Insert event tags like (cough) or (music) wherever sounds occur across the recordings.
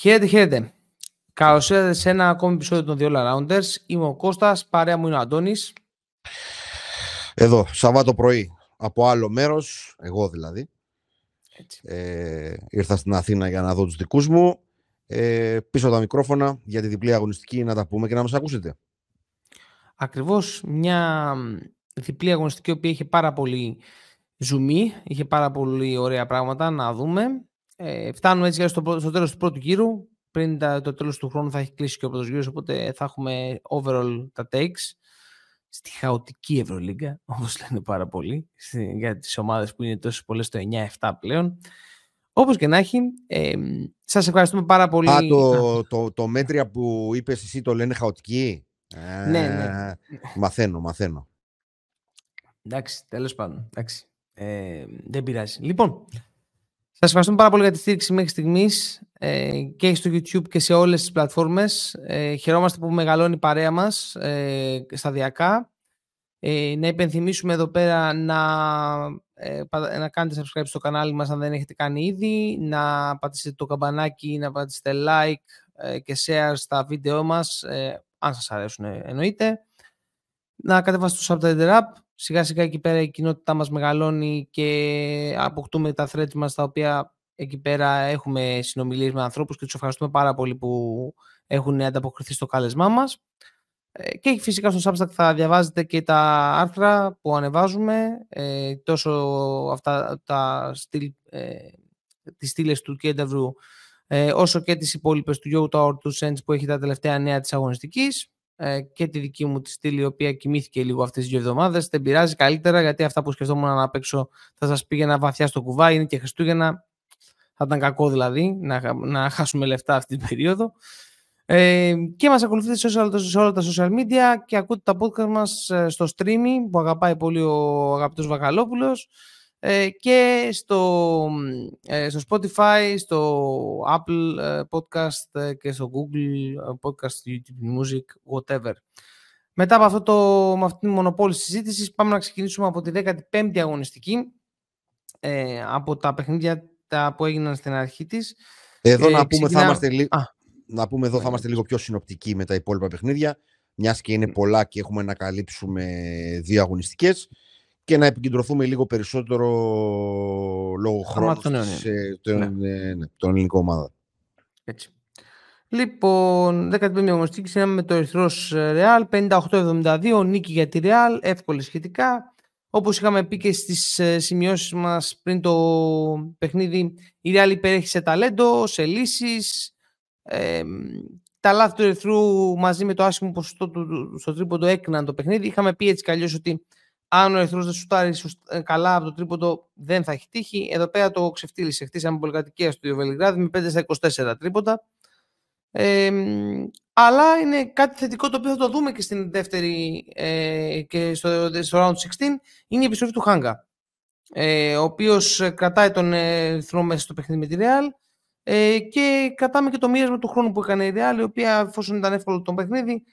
Χαίρετε, χαίρετε. Καλώς ήρθατε σε ένα ακόμη επεισόδιο των The All Arounders. Είμαι ο Κώστας, παρέα μου είναι ο Αντώνης. Εδώ, Σαββάτο πρωί, από άλλο μέρος, εγώ δηλαδή. Ε, ήρθα στην Αθήνα για να δω τους δικούς μου. Ε, πίσω τα μικρόφωνα για τη διπλή αγωνιστική να τα πούμε και να μας ακούσετε. Ακριβώς μια διπλή αγωνιστική, η είχε πάρα πολύ ζουμί, είχε πάρα πολύ ωραία πράγματα να δούμε. Ε, φτάνουμε έτσι στο, στο τέλος του πρώτου γύρου. Πριν το τέλος του χρόνου θα έχει κλείσει και ο πρώτος γύρος, οπότε θα έχουμε overall τα takes στη χαοτική Ευρωλίγκα, (laughs) όπως λένε πάρα πολύ, για τις ομάδες που είναι τόσο πολλές στο 9-7 πλέον. Όπως και να έχει, ε, σας ευχαριστούμε πάρα πολύ. Α, το, το, το μέτρια που είπες εσύ το λένε χαοτική; Ναι, ναι. Μαθαίνω, μαθαίνω. Εντάξει, τέλος πάντων. Εντάξει. Ε, δεν πειράζει. Λοιπόν, σας ευχαριστούμε πάρα πολύ για τη στήριξη μέχρι στιγμής ε, και στο YouTube και σε όλες τις πλατφόρμες. Ε, χαιρόμαστε που μεγαλώνει η παρέα μας ε, σταδιακά. Ε, να υπενθυμίσουμε εδώ πέρα να, ε, να κάνετε subscribe στο κανάλι μας αν δεν έχετε κάνει ήδη, να πατήσετε το καμπανάκι, να πατήσετε like ε, και share στα βίντεό μας, ε, αν σας αρέσουν εννοείται. Να κατεβάσετε το Subtitle App, σιγά σιγά εκεί πέρα η κοινότητά μας μεγαλώνει και αποκτούμε τα threads μας τα οποία εκεί πέρα έχουμε συνομιλίες με ανθρώπους και τους ευχαριστούμε πάρα πολύ που έχουν ανταποκριθεί στο κάλεσμά μας. Ε, και φυσικά στο Substack θα διαβάζετε και τα άρθρα που ανεβάζουμε, ε, τόσο αυτά τα στυλ, ε, τις στήλες του KW, ε, όσο και τις υπόλοιπες του Yo Tower του Sense που έχει τα τελευταία νέα της αγωνιστικής ε, και τη δική μου τη στήλη, η οποία κοιμήθηκε λίγο αυτές τις δύο εβδομάδες. Δεν πειράζει καλύτερα, γιατί αυτά που σκεφτόμουν να παίξω θα σας πήγαινα βαθιά στο κουβά, είναι και Χριστούγεννα. Θα ήταν κακό δηλαδή να, να χάσουμε λεφτά αυτή την περίοδο. Ε, και μας ακολουθείτε σε όλα, σε όλα τα social media και ακούτε τα podcast μας ε, στο streaming που αγαπάει πολύ ο αγαπητός Βακαλόπουλος ε, και στο, ε, στο Spotify, στο Apple ε, Podcast και στο Google Podcast, YouTube Music, whatever. Μετά από, αυτό το, με αυτή τη μονοπόλη συζήτησης πάμε να ξεκινήσουμε από τη 15η αγωνιστική από τα παιχνίδια τα που έγιναν στην αρχή της. Εδώ να, πούμε, θα είμαστε λίγο, να πούμε εδώ θα είμαστε λίγο πιο συνοπτικοί με τα υπόλοιπα παιχνίδια μιας και είναι πολλά και έχουμε να καλύψουμε δύο αγωνιστικές και να επικεντρωθούμε λίγο περισσότερο λόγω χρόνου τον, ναι. ναι, ναι, τον ελληνικό ομάδα. Έτσι. Λοιπόν, 15η αγωνιστική ξεκινάμε με το Ερυθρός Ρεάλ, 58-72, νίκη για τη Ρεάλ, εύκολη σχετικά. Όπως είχαμε πει και στις ε, σημειώσεις μας πριν το παιχνίδι, η Ρεάλ υπερέχει σε ταλέντο, σε λύσεις. Ε, τα λάθη του Ερυθρού μαζί με το άσχημο ποσοστό του στο τρίποντο έκναν το παιχνίδι. Είχαμε πει έτσι κι ότι αν ο Ερυθρός δεν σουτάρει ε, καλά από το τρίποντο, δεν θα έχει τύχει. Εδώ πέρα το ξεφτύλισε. Χτίσαμε πολυκατοικία στο Βελιγράδι με 5 στα 24 τρίποτα. Ε, αλλά είναι κάτι θετικό το οποίο θα το δούμε και στην δεύτερη ε, και στο, στο round 16 είναι η επιστροφή του Χάγκα ε, ο οποίος κρατάει τον Ερυθρό μέσα στο παιχνίδι με τη Real ε, και κρατάμε και το μοίρασμα του χρόνου που έκανε η Real η οποία εφόσον ήταν εύκολο το παιχνίδι ε,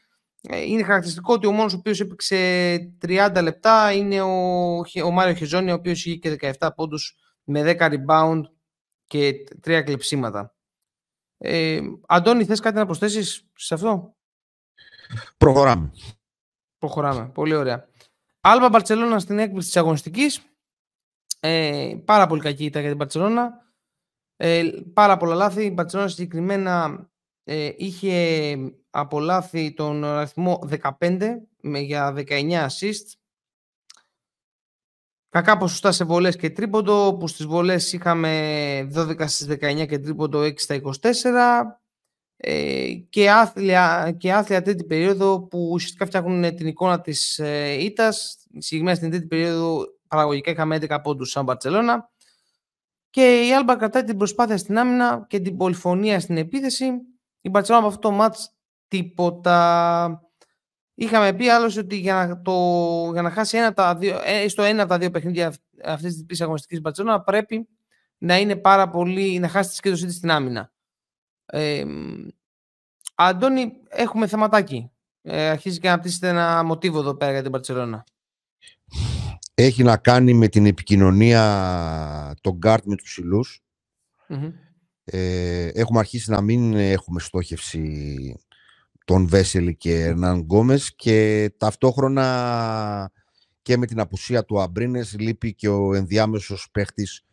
είναι χαρακτηριστικό ότι ο μόνος ο οποίος έπαιξε 30 λεπτά είναι ο, ο Μάριο Χεζόνι, ο οποίος είχε και 17 πόντους με 10 rebound και 3 κλεψίματα. Ε, Αντώνη, θες κάτι να προσθέσεις σε αυτό; Προχωράμε. Προχωράμε. Πολύ ωραία. Άλμπα Μπαρτσελώνα στην έκπληξη της αγωνιστικής. Ε, πάρα πολύ κακή ήταν για την Μπαρτσελώνα. Ε, πάρα πολλά λάθη. Η Μπαρτσελώνα συγκεκριμένα ε, είχε απολάθει τον αριθμό 15 με, για 19 assist. Κακά ποσοστά σε βολές και τρίποντο, που στις βολές είχαμε 12 στις 19 και τρίποντο 6 στα 24 ε, και, άθλια, και άθλια τρίτη περίοδο που ουσιαστικά φτιάχνουν την εικόνα της ε, ήττας. Συγκεκριμένα στην τρίτη περίοδο παραγωγικά είχαμε 11 πόντους σαν Μπαρτσελώνα και η Άλμπα κρατάει την προσπάθεια στην άμυνα και την πολυφωνία στην επίθεση η Μπαρτσελόνα από αυτό το μάτς τίποτα. Είχαμε πει άλλωστε ότι για να, το, για να χάσει ένα τα δύο, ε, στο ένα από τα δύο παιχνίδια αυτής της πίσω αγωνιστικής Μπαρτσελόνα πρέπει να είναι πάρα πολύ, να χάσει τη σκέψη της στην άμυνα. Ε, Αντώνη, έχουμε θεματάκι. Ε, αρχίζει και να αναπτύσσεται ένα μοτίβο εδώ πέρα για την Μπαρτσελόνα. Έχει να κάνει με την επικοινωνία των γκάρτ με τους ψηλούς. Ε, έχουμε αρχίσει να μην έχουμε στόχευση τον Βέσελη και Ερνάν Γκόμες και ταυτόχρονα και με την απουσία του Αμπρίνες λείπει και ο ενδιάμεσος παίχτης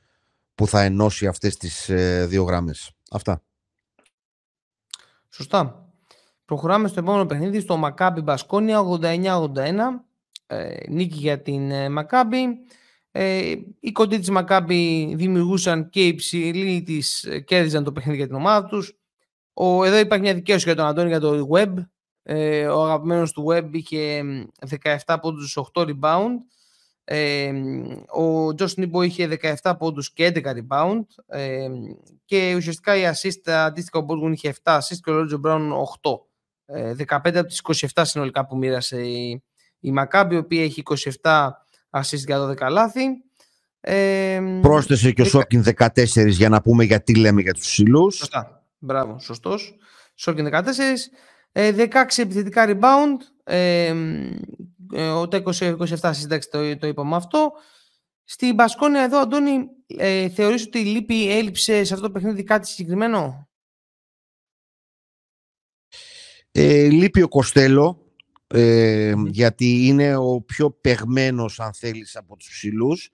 που θα ενώσει αυτές τις ε, δύο γραμμές. Αυτά. Σωστά. Προχωράμε στο επόμενο παιχνίδι, στο Μακάμπι Μπασκόνια 89-81. Ε, νίκη για την ε, Μακάμπι. Ε, οι κοντοί της Μακάμπι δημιουργούσαν και οι ψηλοί της ε, κέρδιζαν το παιχνίδι για την ομάδα τους. Ο, εδώ υπάρχει μια δικαίωση για τον Αντώνη για το Web. Ε, ο αγαπημένος του Web είχε 17 πόντους 8 rebound. Ε, ο Τζος Νίμπο είχε 17 πόντους και 11 rebound. Ε, και ουσιαστικά η assist αντίστοιχα ο Μπόργουν είχε 7 assist και ο Λότζο Μπράουν 8. Ε, 15 από τις 27 συνολικά που μοίρασε η, η Μακάμπη, η οποία έχει 27 assist για 12 λάθη. Ε, Πρόσθεσε και ο Σόκιν 14 για να πούμε γιατί λέμε για τους ψηλούς. Σωστά. Μπράβο, σωστός. Σόκιν 14. 16 επιθετικά rebound. Ε, ε, τα 27 σύνταξη το, το είπαμε αυτό. Στην Μπασκόνια εδώ, Αντώνη, ε, θεωρείς ότι λείπει, έλειψε σε αυτό το παιχνίδι κάτι συγκεκριμένο; Ε, λείπει ο Κοστέλο, ε, γιατί είναι ο πιο παιγμένος, αν θέλεις, από τους ψηλούς.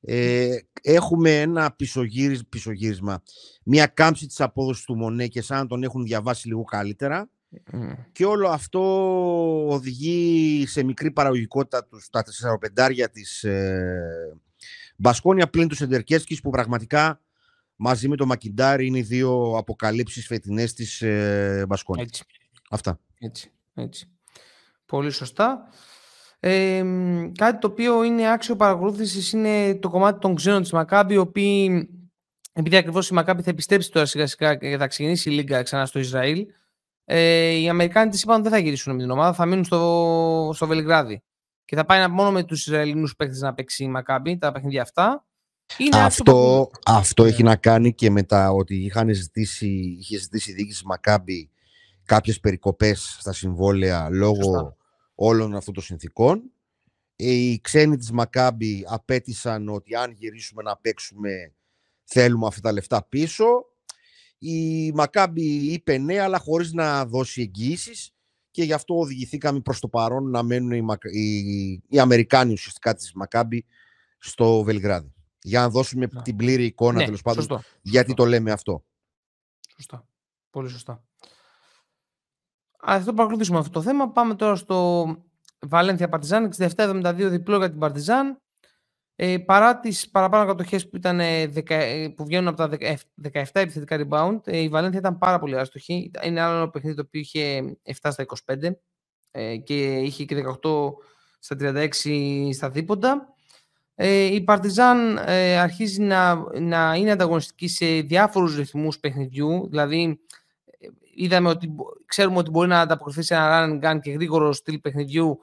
Ε, έχουμε ένα πισωγύρισμα, μια κάμψη της απόδοσης του Μονέ και σαν να τον έχουν διαβάσει λίγο καλύτερα. Και όλο αυτό οδηγεί σε μικρή παραγωγικότητα τους στα 4-5 της ε, Μπασκόνια πλην τους Σεντερκέσκης που πραγματικά μαζί με το Μακιντάρι είναι οι δύο αποκαλύψεις φετινές της ε, Μπασκόνια. Έτσι. Αυτά. Έτσι, έτσι. Πολύ σωστά. Ε, κάτι το οποίο είναι άξιο παρακολούθησης είναι το κομμάτι των ξένων της Μακάμπη, οι οποίοι, επειδή ακριβώς η Μακάμπη θα επιστρέψει τώρα σιγά σιγά και θα ξεκινήσει η Λίγκα ξανά στο Ισραήλ, ε, οι Αμερικάνοι της είπαν ότι δεν θα γυρίσουν με την ομάδα, θα μείνουν στο, στο Βελιγράδι. Και θα πάει μόνο με τους Ισραηλινούς παίκτες να παίξει η Μακάμπη τα παιχνίδια αυτά. Είναι αυτό, αυτό έχει να κάνει και με τα ότι είχαν ζητήσει, είχε ζητήσει η διοίκηση Μακάμπη κάποιες περικοπές στα συμβόλαια λόγω όλων αυτών των συνθήκων. Ε, οι ξένοι της Μακάμπη απέτησαν ότι αν γυρίσουμε να παίξουμε θέλουμε αυτά τα λεφτά πίσω. Η Μακάμπη είπε ναι, αλλά χωρίς να δώσει εγγύησεις και γι' αυτό οδηγηθήκαμε προς το παρόν να μένουν οι, οι... οι Αμερικάνοι ουσιαστικά της Μακάμπη στο Βελιγράδι. Για να δώσουμε την πλήρη εικόνα, ναι, τέλος πάντων, γιατί το λέμε αυτό. Σωστά. Πολύ σωστά. Αυτό παρακολουθήσουμε αυτό το θέμα. Πάμε τώρα στο Βαλένθια Παρτιζάν, 67-72 διπλό για την Παρτιζάν. Ε, παρά τις παραπάνω κατοχές που, ήταν, ε, που βγαίνουν από τα 17 επιθετικά rebound, ε, η Βαλένθια ήταν πάρα πολύ άστοχη. Είναι άλλο παιχνίδι το οποίο είχε 7 στα 25 ε, και είχε και 18 στα 36 στα δίποντα. Ε, η Παρτιζάν ε, αρχίζει να, να είναι ανταγωνιστική σε διάφορους ρυθμούς παιχνιδιού, δηλαδή είδαμε ότι ξέρουμε ότι μπορεί να ανταποκριθεί σε ένα run and gun και γρήγορο στυλ παιχνιδιού.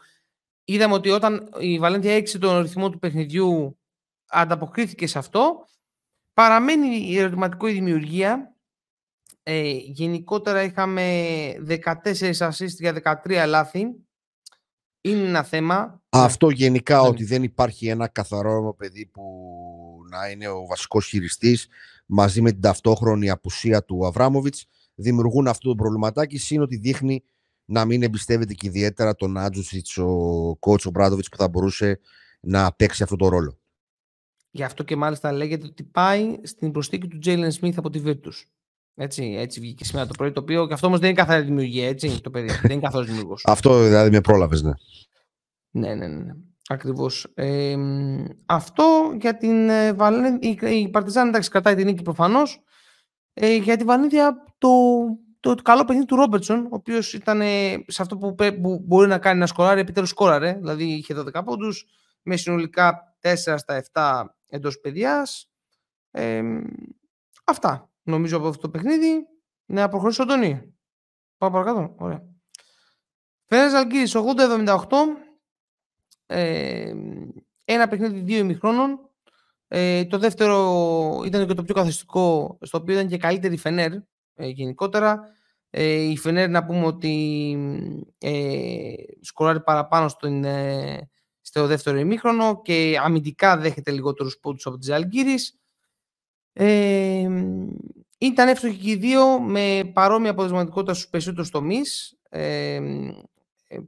Είδαμε ότι όταν η Βαλένθια έξι τον ρυθμό του παιχνιδιού ανταποκρίθηκε σε αυτό. Παραμένει η ερωτηματικό η δημιουργία. Ε, γενικότερα είχαμε 14 assist για 13 λάθη. Είναι ένα θέμα. Αυτό γενικά ναι. ότι δεν υπάρχει ένα καθαρό παιδί που να είναι ο βασικός χειριστής μαζί με την ταυτόχρονη απουσία του Αβράμοβιτς δημιουργούν αυτό το προβληματάκι, είναι ότι δείχνει να μην εμπιστεύεται και ιδιαίτερα τον Άτζουσιτ, ο κότσο Μπράδοβιτ που θα μπορούσε να παίξει αυτό το ρόλο. Γι' αυτό και μάλιστα λέγεται ότι πάει στην προσθήκη του Τζέιλεν Σμιθ από τη Virtus. Έτσι, έτσι βγήκε σήμερα το πρωί. Το οποίο και αυτό όμως δεν είναι καθαρή δημιουργία, έτσι. Το παιδί. (laughs) δεν είναι καθόλου δημιουργός. αυτό δηλαδή με πρόλαβες, ναι. Ναι, ναι, ναι. ναι. Ακριβώς. Ε, αυτό για την ε, Η, η Παρτιζάν εντάξει κρατάει την νίκη προφανώς. Ε, για τη Βαλένθια το, το, καλό παιχνίδι του Ρόμπερτσον, ο οποίος ήταν σε αυτό που, που, μπορεί να κάνει να σκοράρει, επιτέλους σκόραρε. Δηλαδή είχε 12 πόντους, με συνολικά 4 στα 7 εντός παιδιάς. Ε, αυτά νομίζω από αυτό το παιχνίδι. Να προχωρήσω ο Τόνι. Πάω παρακάτω. Ωραία. Φέρες Αλκύρη 80-78. Ε, ένα παιχνίδι δύο ημιχρόνων. Ε, το δεύτερο ήταν και το πιο καθοριστικό, στο οποίο ήταν και καλύτερη η Φενέρ ε, γενικότερα. Ε, η Φενέρ να πούμε ότι ε, σκοράρει παραπάνω στον, ε, στο δεύτερο ημίχρονο και αμυντικά δέχεται λιγότερους πόντους από τις Αλγύρης. Ε, ήταν εύστοχοι και οι δύο με παρόμοια αποτελεσματικότητα στους περισσότερους τομείς ε,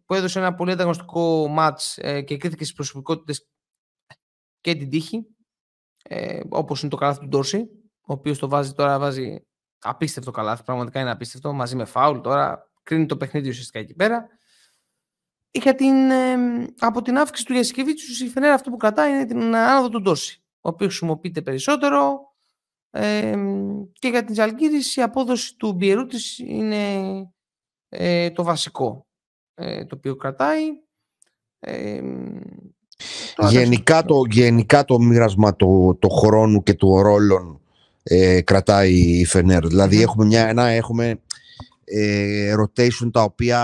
που έδωσε ένα πολύ ανταγωνιστικό μάτς ε, και κρίθηκε στις προσωπικότητες και την τύχη ε, όπως είναι το καλάθι του Ντόρση ο οποίος το βάζει τώρα βάζει απίστευτο καλάθι, πραγματικά είναι απίστευτο μαζί με φάουλ τώρα κρίνει το παιχνίδι ουσιαστικά εκεί πέρα για την, ε, από την αύξηση του Γιασκεβίτσιου η Φενέρα αυτό που κρατάει είναι την άνοδο του Ντόρση ο οποίος χρησιμοποιείται περισσότερο ε, και για την Ζαλγκύρης η απόδοση του Μπιερού της είναι ε, το βασικό ε, το οποίο κρατάει. Ε, γενικά, το, γενικά το μοίρασμα το, το χρόνου και του ρόλων ε, κρατάει η Φενέρ. Δηλαδή έχουμε μια, ένα, έχουμε ε, rotation τα οποία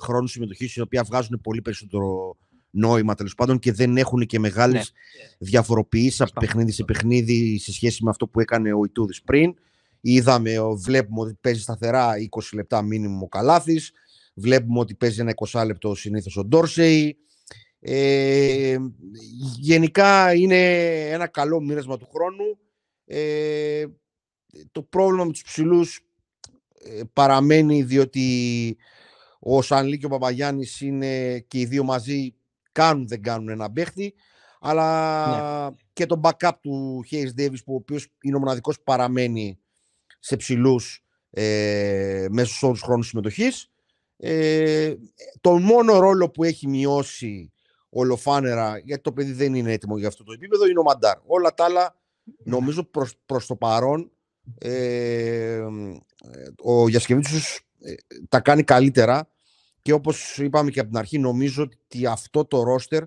χρόνους συμμετοχής, οι οποία βγάζουν πολύ περισσότερο νόημα τέλος πάντων και δεν έχουν και μεγάλες ναι. διαφοροποιήσεις από παιχνίδι σε παιχνίδι σε σχέση με αυτό που έκανε ο Ιτούδης πριν. Είδαμε, βλέπουμε ότι παίζει σταθερά 20 λεπτά μήνυμο ο Καλάθης. Βλέπουμε ότι παίζει ένα 20 λεπτό συνήθως ο Ντόρσεϊ. Ε, γενικά είναι ένα καλό μοίρασμα του χρόνου. Ε, το πρόβλημα με τους ψηλούς ε, παραμένει διότι ο Σανλή και ο Παπαγιάννης είναι και οι δύο μαζί κάνουν δεν κάνουν ένα παίχτη αλλά ναι. και το backup του Hayes Davis που ο οποίος είναι ο μοναδικός που παραμένει σε ψηλούς ε, μέσα στους όρους χρόνου συμμετοχής. Ε, το μόνο ρόλο που έχει μειώσει ολοφάνερα, γιατί το παιδί δεν είναι έτοιμο για αυτό το επίπεδο, είναι ο Μαντάρ. Όλα τα άλλα, νομίζω προς, προς το παρόν, ε, ο Γιασκεβίτσιος ε, τα κάνει καλύτερα και όπως είπαμε και από την αρχή, νομίζω ότι αυτό το ρόστερ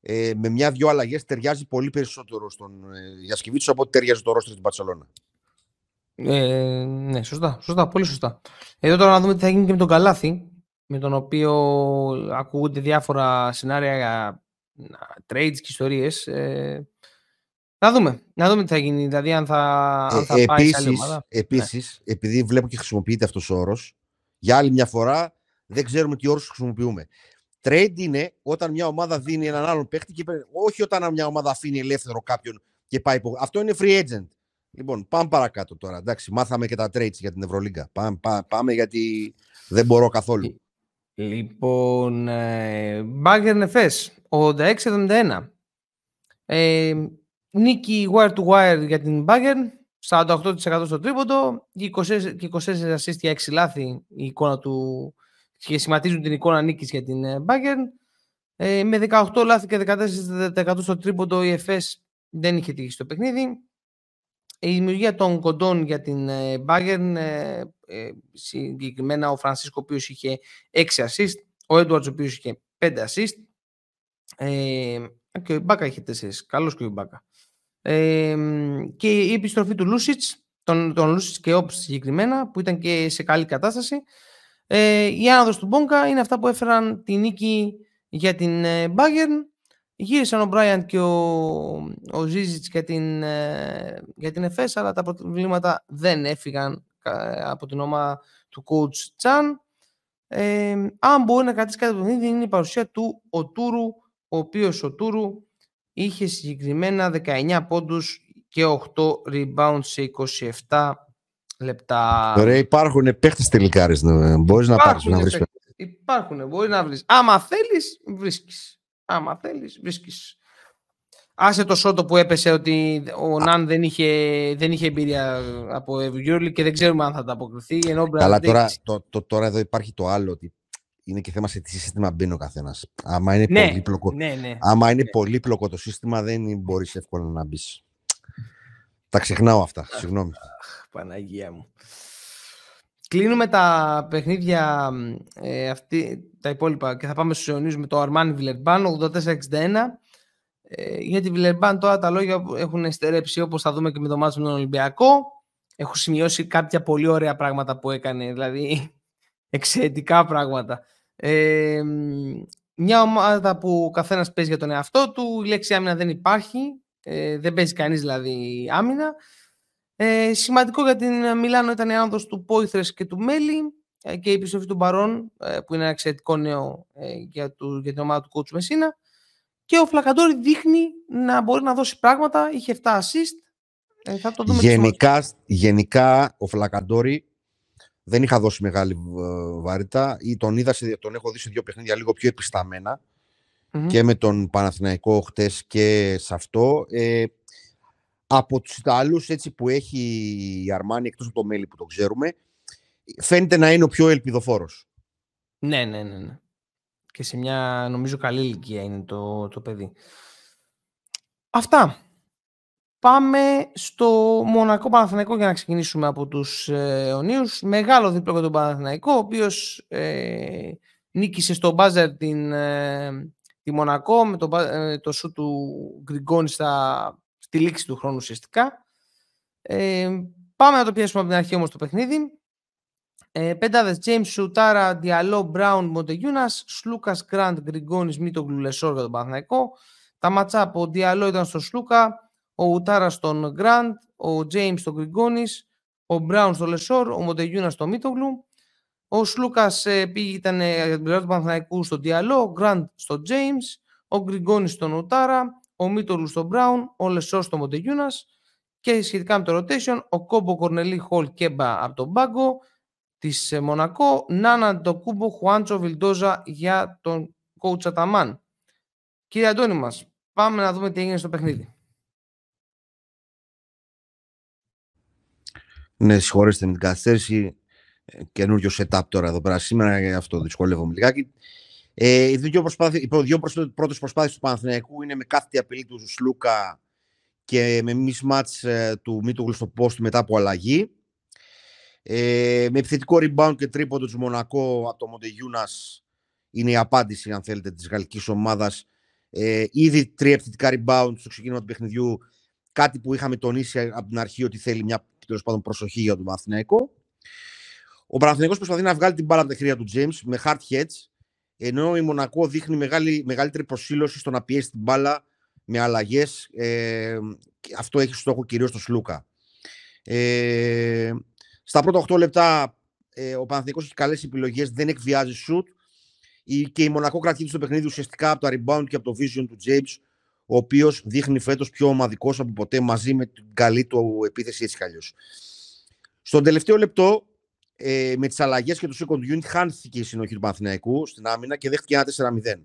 ε, με μια-δυο αλλαγές ταιριάζει πολύ περισσότερο στον ε, Γιασκεβίτσιο από ότι ταιριάζει το ρόστερ στην Παρσελώνα. Ε, ναι, σωστά, σωστά, πολύ σωστά. Εδώ τώρα να δούμε τι θα γίνει και με τον Καλάθι, με τον οποίο ακούγονται διάφορα σενάρια για trades και ιστορίες. Ε, να δούμε, να δούμε τι θα γίνει, δηλαδή αν θα, αν θα ε, πάει επίσης, σε άλλη ομάδα. Επίσης, ναι. επειδή βλέπω και χρησιμοποιείται αυτός ο όρος, για άλλη μια φορά δεν ξέρουμε τι όρους χρησιμοποιούμε. Trade είναι όταν μια ομάδα δίνει έναν άλλον παίχτη και όχι όταν μια ομάδα αφήνει ελεύθερο κάποιον και πάει Αυτό είναι free agent. Λοιπόν, πάμε παρακάτω τώρα. Εντάξει, μάθαμε και τα trades για την Ευρωλίγκα. Πάμε, πάμε γιατί δεν μπορώ καθόλου. Λοιπόν, ε, Bayern FS, 86-71. Ε, νίκη wire to wire για την Bayern, 48% στο τρίποντο και 24, 24 assist για 6 λάθη η εικόνα του και σχηματίζουν την εικόνα νίκης για την ε, Bayern. Ε, με 18 λάθη και 14% στο τρίποντο η FS δεν είχε τύχει στο παιχνίδι. Η δημιουργία των κοντών για την ε, Bayern, ε, ε, συγκεκριμένα ο Φρανσίσκο ο οποίος είχε 6 assist, ο Έντουαρτς ο οποίος είχε 5 assist ε, και ο Ιμπάκα είχε 4, καλός και ο Ιμπάκα. Ε, και η επιστροφή του Λούσιτς, τον, τον Λούσιτς και Όπς συγκεκριμένα, που ήταν και σε καλή κατάσταση. Ε, η άνοδος του Μπόγκα είναι αυτά που έφεραν τη νίκη για την Bayern Γύρισαν ο Μπράιαντ και ο, ο Ζίζιτς για την, ε, για την ΕΦΕΣ, αλλά τα προβλήματα δεν έφυγαν από την ομάδα του coach Τσάν. Ε, αν μπορεί να κρατήσει κάτι το παιχνίδι, είναι η παρουσία του ο Τούρου, ο οποίος ο Τούρου είχε συγκεκριμένα 19 πόντους και 8 rebounds σε 27 λεπτά. Ωραία, υπάρχουν παίχτες τελικάρες, μπορείς να πάρεις να βρεις. Υπάρχουν, μπορείς να βρεις. Άμα θέλεις, βρίσκεις άμα θέλεις, βρίσκεις. Άσε το σώτο που έπεσε ότι ο Ναν δεν είχε, δεν είχε εμπειρία από Euroleague και δεν ξέρουμε αν θα τα αποκριθεί. Ενώ Καλά, τώρα, το, το, τώρα εδώ υπάρχει το άλλο ότι είναι και θέμα σε τι σύστημα μπαίνει ο καθένας. Άμα είναι, ναι, πολύπλοκο, ναι, ναι, άμα είναι ναι. πολύπλοκο το σύστημα, δεν μπορείς εύκολα να μπεις. Τα ξεχνάω αυτά. Συγγνώμη. Παναγία μου. Κλείνουμε τα παιχνίδια ε, αυτή, τα υπόλοιπα και θα πάμε στους αιωνίους με το Armani Villeurbanne 84-61. Ε, για τη Villeurbanne τώρα τα λόγια έχουν στερέψει όπως θα δούμε και με το μάτσο με τον Ολυμπιακό. Έχω σημειώσει κάποια πολύ ωραία πράγματα που έκανε, δηλαδή (laughs) εξαιρετικά πράγματα. Ε, μια ομάδα που ο καθένας παίζει για τον εαυτό του, η λέξη άμυνα δεν υπάρχει, ε, δεν παίζει κανείς δηλαδή άμυνα. Ε, σημαντικό για την Μιλάνο ήταν η άνοδος του Πόηθρες και του Μέλη ε, και η επιστροφή του Μπαρόν, ε, που είναι ένα εξαιρετικό νέο ε, για, του, για την ομάδα του Κότσου Μεσίνα. Και ο Φλακαντόρη δείχνει να μπορεί να δώσει πράγματα. Είχε 7 assist. Ε, θα το δούμε γενικά, γενικά, ο Φλακαντόρη δεν είχα δώσει μεγάλη βαρύτητα ή τον, είδα τον έχω δει σε δύο παιχνίδια λίγο πιο επισταμενα και με τον Παναθηναϊκό χτες και σε αυτό. Ε, από τους Ιταλούς έτσι που έχει η Αρμάνη εκτός από το μέλη που το ξέρουμε φαίνεται να είναι ο πιο ελπιδοφόρος. Ναι, ναι, ναι. ναι. Και σε μια νομίζω καλή ηλικία είναι το, το παιδί. Αυτά. Πάμε στο Μονακό Παναθηναϊκό για να ξεκινήσουμε από τους ε, Μεγάλο δίπλο για τον Παναθηναϊκό, ο οποίος ε, νίκησε στο buzzer την, ε, τη Μονακό με το, ε, το σουτ του Γκριγκόνη στα, στη λήξη του χρόνου ουσιαστικά. Ε, πάμε να το πιάσουμε από την αρχή όμως το παιχνίδι. Ε, πεντάδες Τζέιμς Ουτάρα, Διαλό, Μπράουν, Μοντεγιούνας, Σλούκας, Γκραντ, Γκριγκόνης, Μίτογλου Λεσόρ για τον Παναθηναϊκό. Τα match up ο Διαλό ήταν στο Σλούκα, ο Ουτάρα στον Γκραντ, ο Τζέιμς στον Γκριγκόνη, ο Μπράουν στο Λεσόρ, ο Μοντεγιούνας στο Μίτογλου. Ο Σλούκας ε, πήγε, ήταν ε, για την πλευρά του Παναθηναϊκού στον Διαλό, ο Γκραντ στον Τζέιμς, ο Γκριγκόνη στον Ουτάρα, ο Μίτογλου στον Μπράουν, ο Λεσόρ στον Μοντεγιούνας. Και σχετικά με το rotation, ο Οκόμπο Κορνελί Χολ Κέμπα από τον πάγκο της ε, Μονακό, Ναν Αντετοκούνμπο Χουάντσο Βιλντόζα για τον coach Αταμάν. Κύριε Αντώνη μας, πάμε να δούμε τι έγινε στο παιχνίδι. Ναι, συγχωρέστε με την καθυστέρηση. Ε, καινούριο setup τώρα εδώ πέρα σήμερα, γι' αυτό δυσκολεύομαι λιγάκι. Ε, οι δύο, προσπάθει, οι δύο πρώτες προσπάθειες του Παναθηναϊκού είναι με κάθετη απειλή του Σλούκα και με mismatch ε, του Μίτογλου στο post μετά από αλλαγή. Ε, με επιθετικό rebound και τρίποντο του Μονακό από το Μοντεγιούνας είναι η απάντηση, αν θέλετε, της γαλλικής ομάδας. Ε, ήδη τρία επιθετικά rebound στο ξεκίνημα του παιχνιδιού, κάτι που είχαμε τονίσει από την αρχή ότι θέλει μια τέλος πάντων προσοχή για τον Παναθηναϊκό. Ο Παναθηναϊκός προσπαθεί να βγάλει την μπάλα από τα χέρια του James με hard heads, ενώ η Μονακό δείχνει μεγάλη, μεγαλύτερη προσήλωση στο να πιέσει την μπάλα με αλλαγές. Ε, αυτό έχει στόχο κυρίως το Σλούκα. Ε, στα πρώτα 8 λεπτά ε, ο Παναθηναϊκός έχει καλές επιλογές, δεν εκβιάζει σουτ και η Μονακό κρατήσει το παιχνίδι ουσιαστικά από τα rebound και από το vision του James ο οποίος δείχνει φέτος πιο ομαδικός από ποτέ μαζί με την καλή του επίθεση έτσι κι αλλιώς. Στον τελευταίο λεπτό, ε, με τις αλλαγές και το second unit, χάνθηκε η συνοχή του Παναθηναϊκού στην άμυνα και δέχτηκε ένα 4-0.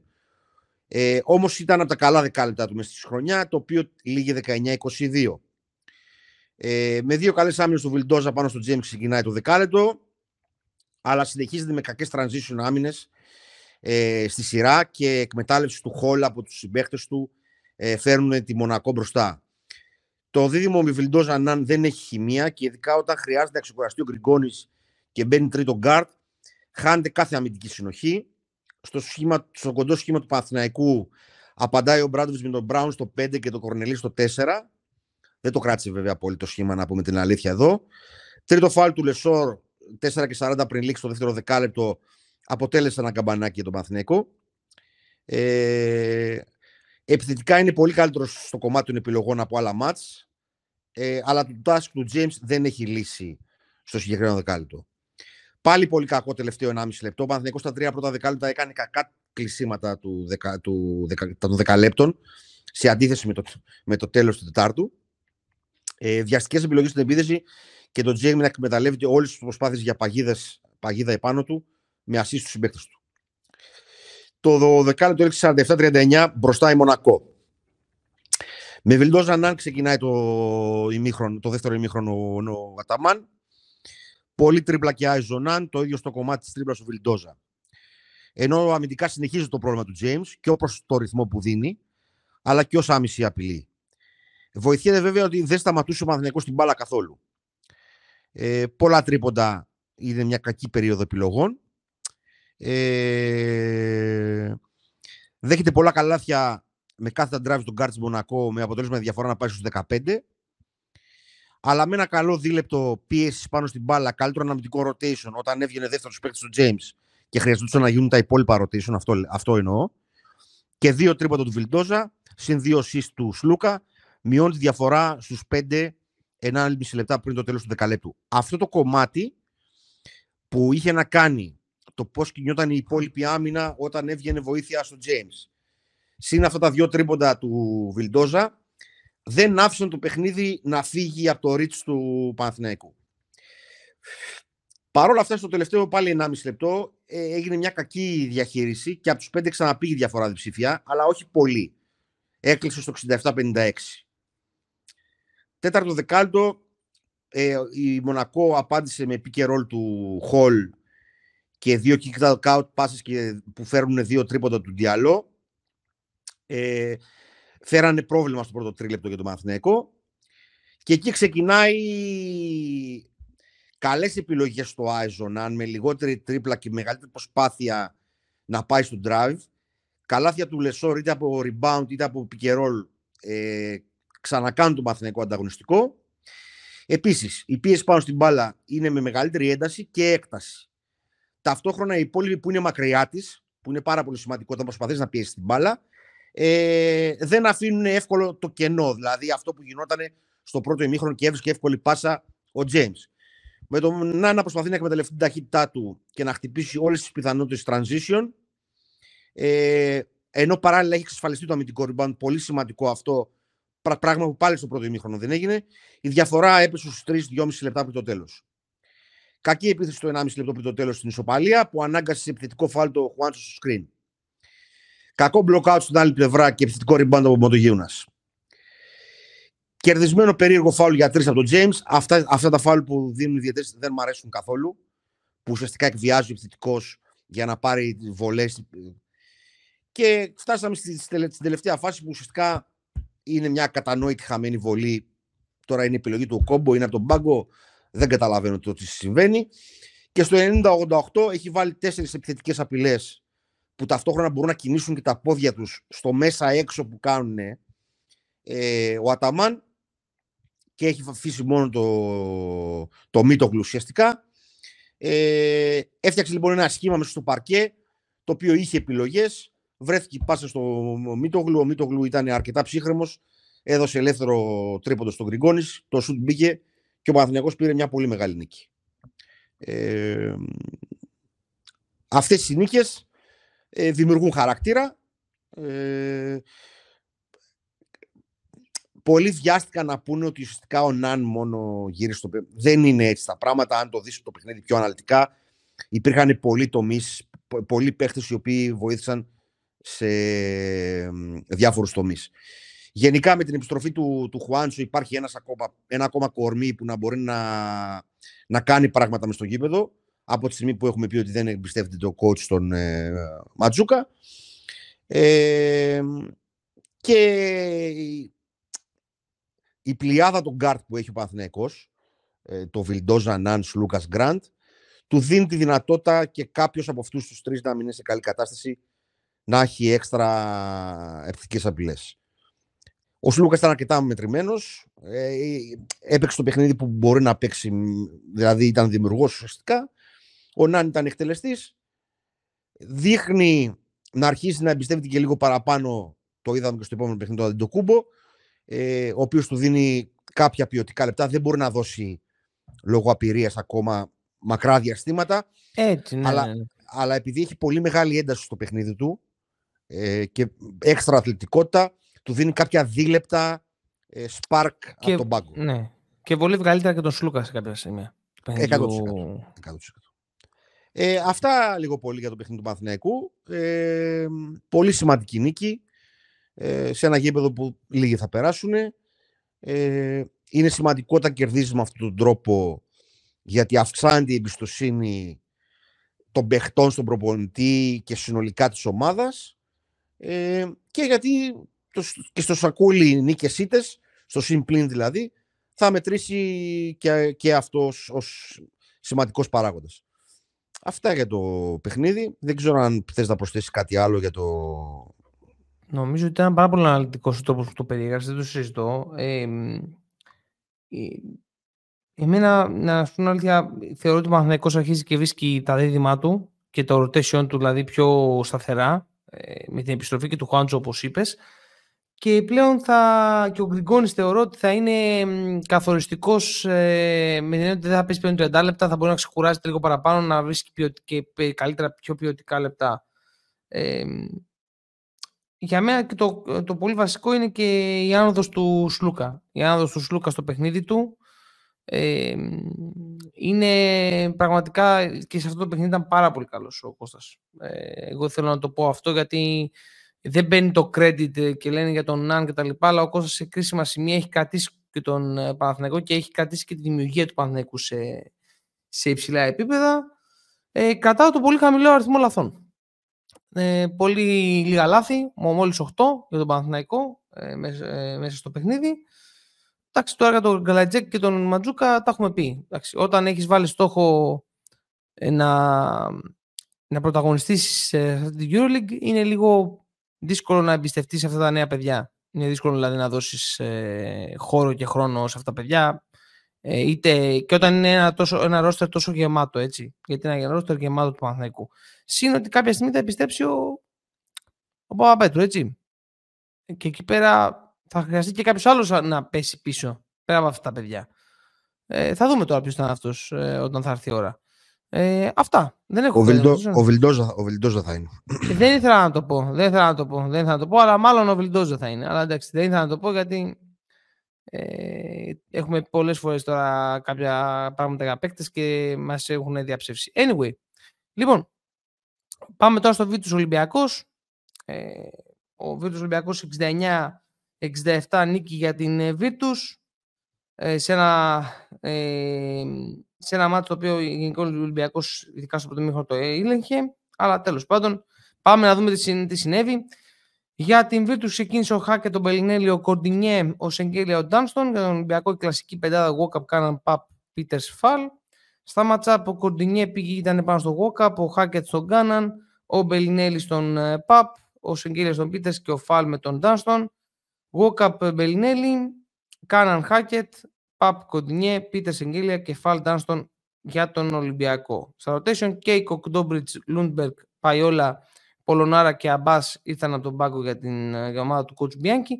Ε, Όμως ήταν από τα καλά δεκάλεπτα του μέσα στη χρονιά, το οποίο λήγει 19-22. Ε, με δύο καλές άμυνες του Βιλντόζα πάνω στο Τζέιμς ξεκινάει το δεκάλεπτο, αλλά συνεχίζεται με κακές transition άμυνες ε, στη σειρά και εκμετάλλευση του Χόλ από τους συμπαίχτες του ε, φέρνουν τη Μονακό μπροστά. Το δίδυμο με Βιλντόζα Ναν δεν έχει χημεία και ειδικά όταν χρειάζεται να ξεκουραστεί ο Γκριγκόνης και μπαίνει τρίτο γκάρτ, χάνεται κάθε αμυντική συνοχή. Στο, σχήμα, στο κοντό σχήμα του Παναθηναϊκού απαντάει ο Ομπράντοβιτς με τον Μπράουν στο 5 και τον Κορνελί στο 4. Δεν το κράτησε βέβαια πολύ το σχήμα, να πούμε την αλήθεια εδώ. Τρίτο φάουλ του Λεσόρ, 4 και 40 πριν λήξει το δεύτερο δεκάλεπτο, αποτέλεσε ένα καμπανάκι για τον Παναθηναϊκό. Ε, Επιθετικά είναι πολύ καλύτερος στο κομμάτι των επιλογών από άλλα μάτς, ε, αλλά το task του James δεν έχει λύσει στο συγκεκριμένο δεκάλεπτο. Πάλι πολύ κακό τελευταίο 1,5 λεπτό. Ο Παναθηναϊκός στα τρία πρώτα δεκάλεπτα έκανε κακά κλεισίματα του, δεκα, του, δεκα, των δεκαλέπτων σε αντίθεση με το, με το τέλος του Τετάρτου. Ε, βιαστικές επιλογές στην επίθεση και τον James να εκμεταλλεύεται όλες τις προσπάθειες για παγίδες, παγίδα επάνω του με ασύστου στους συμπαίκτες του. Το δεκάλεπτο έλεξε 47-39 μπροστά η Μονακό. Με Βιλντόζα Ναν ξεκινάει το, ημίχρονο, το δεύτερο ημίχρονο ο Αταμάν. Πολύ τρίπλα και άιζο Ναν, το ίδιο στο κομμάτι της τρίπλας ο Βιλντόζα. Ενώ αμυντικά συνεχίζει το πρόβλημα του James και όπως το ρυθμό που δίνει, αλλά και ως άμεση απειλή. Βοηθιέται βέβαια ότι δεν σταματούσε ο Παναθηναϊκός στην μπάλα καθόλου. Ε, πολλά τρίποντα είναι μια κακή περίοδο επιλογών ε, δέχεται πολλά καλάθια με κάθε drive του Γκάρτ Μονακό με αποτέλεσμα διαφορά να πάει στους 15. Αλλά με ένα καλό δίλεπτο πίεσης πάνω στην μπάλα, καλύτερο αναμυντικό rotation όταν έβγαινε δεύτερος παίκτη του James και χρειαζόταν να γίνουν τα υπόλοιπα rotation, αυτό, αυτό εννοώ. Και δύο τρίποτα του Βιλντόζα, συν δύο assist του Σλούκα, μειώνει τη διαφορά στους 5 1,5 λεπτά πριν το τέλος του δεκαλέπτου. Αυτό το κομμάτι που είχε να κάνει το πώς κινιόταν η υπόλοιπη άμυνα όταν έβγαινε βοήθεια στον James. Συν αυτά τα δύο τρίποντα του Βιλντόζα, δεν άφησαν το παιχνίδι να φύγει από το ρίτς του Παναθηναϊκού. Παρ' όλα αυτά, στο τελευταίο πάλι 1,5 λεπτό ε, έγινε μια κακή διαχείριση και από τους πέντε ξαναπήγε διαφορά διψήφια, αλλά όχι πολύ. Έκλεισε στο 67-56. Τέταρτο δεκάλτο, ε, η Μονακό απάντησε με pick roll του Χολ και δύο kick out passes που φέρνουν δύο τρίποντα του Διαλό. Ε, φέρανε πρόβλημα στο πρώτο τρίλεπτο για τον Μαθηναϊκό. Και εκεί ξεκινάει καλές επιλογές στο Άιζοναν με λιγότερη τρίπλα και μεγαλύτερη προσπάθεια να πάει στο drive. Καλάθια του Λεσόρ είτε από rebound είτε από πικερόλ ε, ξανακάνουν τον Παθηναϊκό ανταγωνιστικό. Επίσης, η πίεση πάνω στην μπάλα είναι με μεγαλύτερη ένταση και έκταση. Ταυτόχρονα οι υπόλοιποι που είναι μακριά της, που είναι πάρα πολύ σημαντικό όταν προσπαθείς να πιέσεις την μπάλα, ε, δεν αφήνουν εύκολο το κενό. Δηλαδή αυτό που γινόταν στο πρώτο ημίχρονο και έβρισκε εύκολη πάσα ο James με τον να προσπαθεί να εκμεταλλευτεί την ταχύτητά του και να χτυπήσει όλες τις πιθανότητες transition. Ε, ενώ παράλληλα έχει εξασφαλιστεί το αμυντικό rebound, πολύ σημαντικό αυτό, πράγμα που πάλι στο πρώτο ημίχρονο δεν έγινε. Η διαφορά έπεσε στους 3-2,5 λεπτά πριν το τέλος. Κακή επίθεση στο 1,5 λεπτό πριν το τέλος στην ισοπαλία που ανάγκασε σε επιθετικό φάλτο το Χουάντσο στο screen. Κακό block στην άλλη πλευρά και επιθετικό rebound από Μοντογίουνα. Κερδισμένο περίεργο φάουλ για τρεις από τον James. Αυτά, αυτά τα φάουλ που δίνουν οι διαιτητές δεν μου αρέσουν καθόλου. Που ουσιαστικά εκβιάζει ο επιθετικός για να πάρει βολές. Και φτάσαμε στην τελευταία φάση που ουσιαστικά είναι μια κατανόητη χαμένη βολή. Τώρα είναι η επιλογή του κόμπο, είναι από τον πάγκο. Δεν καταλαβαίνω το τι συμβαίνει. Και στο 90-88 έχει βάλει τέσσερις επιθετικές απειλές που ταυτόχρονα μπορούν να κινήσουν και τα πόδια τους στο μέσα έξω που κάνουν ε, ο Αταμάν και έχει αφήσει μόνο το, το Μίτογλου ουσιαστικά. Ε, έφτιαξε λοιπόν ένα σχήμα μέσα στο παρκέ, το οποίο είχε επιλογές. Βρέθηκε πάσα στο Μίτογλου. Ο Μίτογλου ήταν αρκετά ψύχρεμος. Έδωσε ελεύθερο τρίποντο στον Γκριγκόνης. Το σουτ μπήκε και ο Παναθηναϊκός πήρε μια πολύ μεγάλη νίκη. Ε, αυτές οι νίκες ε, δημιουργούν χαρακτήρα. Ε, Πολλοί βιάστηκαν να πούνε ότι ουσιαστικά ο Ναν μόνο γύρισε στο παιχνίδι. Δεν είναι έτσι τα πράγματα. Αν το δεις το παιχνίδι πιο αναλυτικά, υπήρχαν πολλοί τομείς, πολλοί παίχτες οι οποίοι βοήθησαν σε διάφορους τομείς. Γενικά με την επιστροφή του, του Χουάντσο υπάρχει ένας ακόμα, ένα ακόμα κορμί που να μπορεί να, να κάνει πράγματα μες στο γήπεδο από τη στιγμή που έχουμε πει ότι δεν εμπιστεύεται το coach στον ε, Ματζούκα. Ε, και η πλειάδα των γκάρτ που έχει ο Παναθηναϊκός, ε, το Βιλντόζα, Ναν, Σλούκας, Γκραντ, του δίνει τη δυνατότητα και κάποιος από αυτούς τους τρεις να μην είναι σε καλή κατάσταση να έχει έξτρα επιθετικές απειλές. Ο Σλούκας ήταν αρκετά μετρημένος. Ε, έπαιξε το παιχνίδι που μπορεί να παίξει, δηλαδή ήταν δημιουργός ουσιαστικά. Ο Νάν ήταν εκτελεστής. Δείχνει να αρχίσει να εμπιστεύεται και λίγο παραπάνω. Το είδαμε και στο επόμενο παιχνίδι του Αντιτοκούμπο ε, ο οποίος του δίνει κάποια ποιοτικά λεπτά. Δεν μπορεί να δώσει λόγω απειρίας ακόμα μακρά διαστήματα. Έτσι, ναι, αλλά, ναι, ναι. αλλά επειδή έχει πολύ μεγάλη ένταση στο παιχνίδι του ε, και έξτρα αθλητικότητα, του δίνει κάποια δίλεπτα ε, spark και, από τον πάγκο. Ναι. Και πολύ καλύτερα και τον Σλούκα σε κάποια σημεία. 100%. 100%. Ε, αυτά λίγο πολύ για το παιχνίδι του Παναθηναϊκού. Ε, πολύ σημαντική νίκη. Ε, σε ένα γήπεδο που λίγοι θα περάσουν. Ε, είναι σημαντικό όταν κερδίζεις με αυτόν τον τρόπο γιατί αυξάνει η εμπιστοσύνη των παιχτών στον προπονητή και συνολικά της ομάδας ε, και γιατί το, και στο σακούλι νίκες ήτες, στο συμπλήν δηλαδή, θα μετρήσει και, και αυτός ως σημαντικός παράγοντας. Αυτά για το παιχνίδι. Δεν ξέρω αν θες να προσθέσεις κάτι άλλο για το Νομίζω ότι ήταν πάρα πολύ αναλυτικός ο τρόπος που το περιέγραψες, δεν το συζητώ. Ε, εμένα, να σου πω αλήθεια, θεωρώ ότι ο Παναθηναϊκός αρχίζει και βρίσκει τα δίδυμά του και το rotation του δηλαδή πιο σταθερά ε, με την επιστροφή και του Χουάντζο όπως είπες και πλέον θα, και ο Γκριγκόνης θεωρώ ότι θα είναι καθοριστικός ε, με την έννοια ότι δεν θα πέσει πλέον 30 λεπτά, θα μπορεί να ξεκουράζεται λίγο παραπάνω, να βρίσκει και καλύτερα πιο ποιοτικά λεπτά. Ε, για μένα και το, το πολύ βασικό είναι και η άνοδος του Σλούκα. Η άνοδος του Σλούκα στο παιχνίδι του ε, είναι πραγματικά και σε αυτό το παιχνίδι ήταν πάρα πολύ καλός ο Κώστας. Ε, εγώ θέλω να το πω αυτό γιατί δεν μπαίνει το credit και λένε για τον Ναν και τα λοιπά, αλλά ο Κώστας σε κρίσιμα σημεία έχει κρατήσει και τον ε, Παναθηναϊκό και έχει κρατήσει και τη δημιουργία του Παναθηναϊκού σε, σε υψηλά επίπεδα. Ε, κρατάω το πολύ χαμηλό αριθμό λαθών. Ε, πολύ λίγα λάθη, μόλις 8 για τον Παναθηναϊκό ε, μέσα, ε, μέσα στο παιχνίδι. Εντάξει, τώρα για τον Γκαλατζέκ και τον Ματζούκα τα έχουμε πει. Εντάξει, όταν έχεις βάλει στόχο ε, να, να πρωταγωνιστείς σε αυτή την EuroLeague είναι λίγο δύσκολο να εμπιστευτείς αυτά τα νέα παιδιά. Είναι δύσκολο δηλαδή να δώσεις ε, χώρο και χρόνο σε αυτά τα παιδιά. Ε, είτε και όταν είναι ένα, τόσο, ένα ρόστερ τόσο γεμάτο, έτσι. Γιατί είναι ένα ρόστερ γεμάτο του Παναθηναϊκού. Συν ότι κάποια στιγμή θα επιστρέψει ο, ο Παπαπέτρου, έτσι. Και εκεί πέρα θα χρειαστεί και κάποιος άλλος να πέσει πίσω πέρα από αυτά τα παιδιά. Ε, θα δούμε τώρα ποιος ήταν αυτός ε, όταν θα έρθει η ώρα. Ε, αυτά. Δεν έχω ο, Βιλντό, ο, Βιλντόζα, ο Βιλντόζα θα είναι. Ε, δεν ήθελα να το πω. Δεν ήθελα να το πω. Δεν ήθελα να το πω, αλλά μάλλον ο Βιλντόζα θα είναι. Αλλά εντάξει, δεν ήθελα να το πω γιατί ε, έχουμε πολλές φορές τώρα κάποια πράγματα για παίκτες και μας έχουν διαψεύσει. Anyway, λοιπόν, πάμε τώρα στο Βίτου Ολυμπιακός. Ε, ο Βίτου Ολυμπιακός 69 67 νίκη για την ε, Virtus ε, σε ένα, ε, σε ένα μάτι το οποίο γενικός Ολυμπιακός ειδικά στο πρώτο το έλεγχε αλλά τέλος πάντων πάμε να δούμε τι, συνέβη για την Virtus ξεκίνησε ο Χάκε, τον Μπελινέλη, ο Κορντινιέ, ο Σεγγέλια, ο Ντάνστον. Για τον Ολυμπιακό η κλασική πεντάδα Walkup κάναν Παπ, Πίτερ Φαλ. Στα ματσά ο Κορντινιέ πήγε, ήταν πάνω στο Walkup, ο Χάκετ στον Κάναν, ο Μπελινέλη στον Παπ, ο Σεγγέλια στον Πίτερ και ο Φαλ με τον Ντάνστον. Γουόκαπ Μπελινέλι, Κάναν Χάκετ, Παπ Κοντινιέ, Πίτερς Σενγκέλια και Φαλ Ντάνστον για τον Ολυμπιακό. Στα rotation, Κέικοκ, Ντόμπριτς, Λούντμπεργκ, Παϊόλα, Πολωνάρα και Αμπά ήρθαν από τον πάγκο για την ε, ομάδα του coach Μπιάνκι.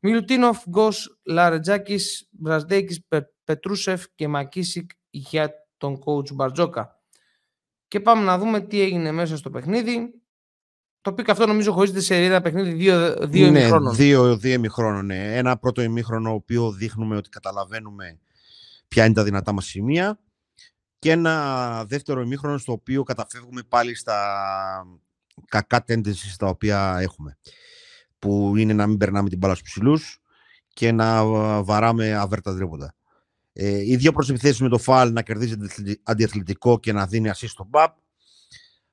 Μιλουτίνοφ, Γκος, Λαρεντζάκης, Μπραζντέικις, Πετρούσεφ και Μακίσικ για τον coach Μπαρτζόκα. Και πάμε να δούμε τι έγινε μέσα στο παιχνίδι. Το πήκα αυτό νομίζω χωρίζεται σε ένα παιχνίδι δύο, δύο ναι, ημιχρόνων. Δύο, δύο ημιχρόνων, ναι. Ένα πρώτο ημίχρονο, ο οποίος δείχνουμε ότι καταλαβαίνουμε ποια είναι τα δυνατά μας σημεία και ένα δεύτερο ημίχρονο στο οποίο καταφεύγουμε πάλι στα κακά tendencies τα οποία έχουμε. Που είναι να μην περνάμε την μπάλα στους ψηλούς και να βαράμε αβέρτα τρίποντα. Ε, οι δύο προσεπιθέσεις με το φάλ να κερδίζει αντιαθλητικό και να δίνει assist στο μπαπ.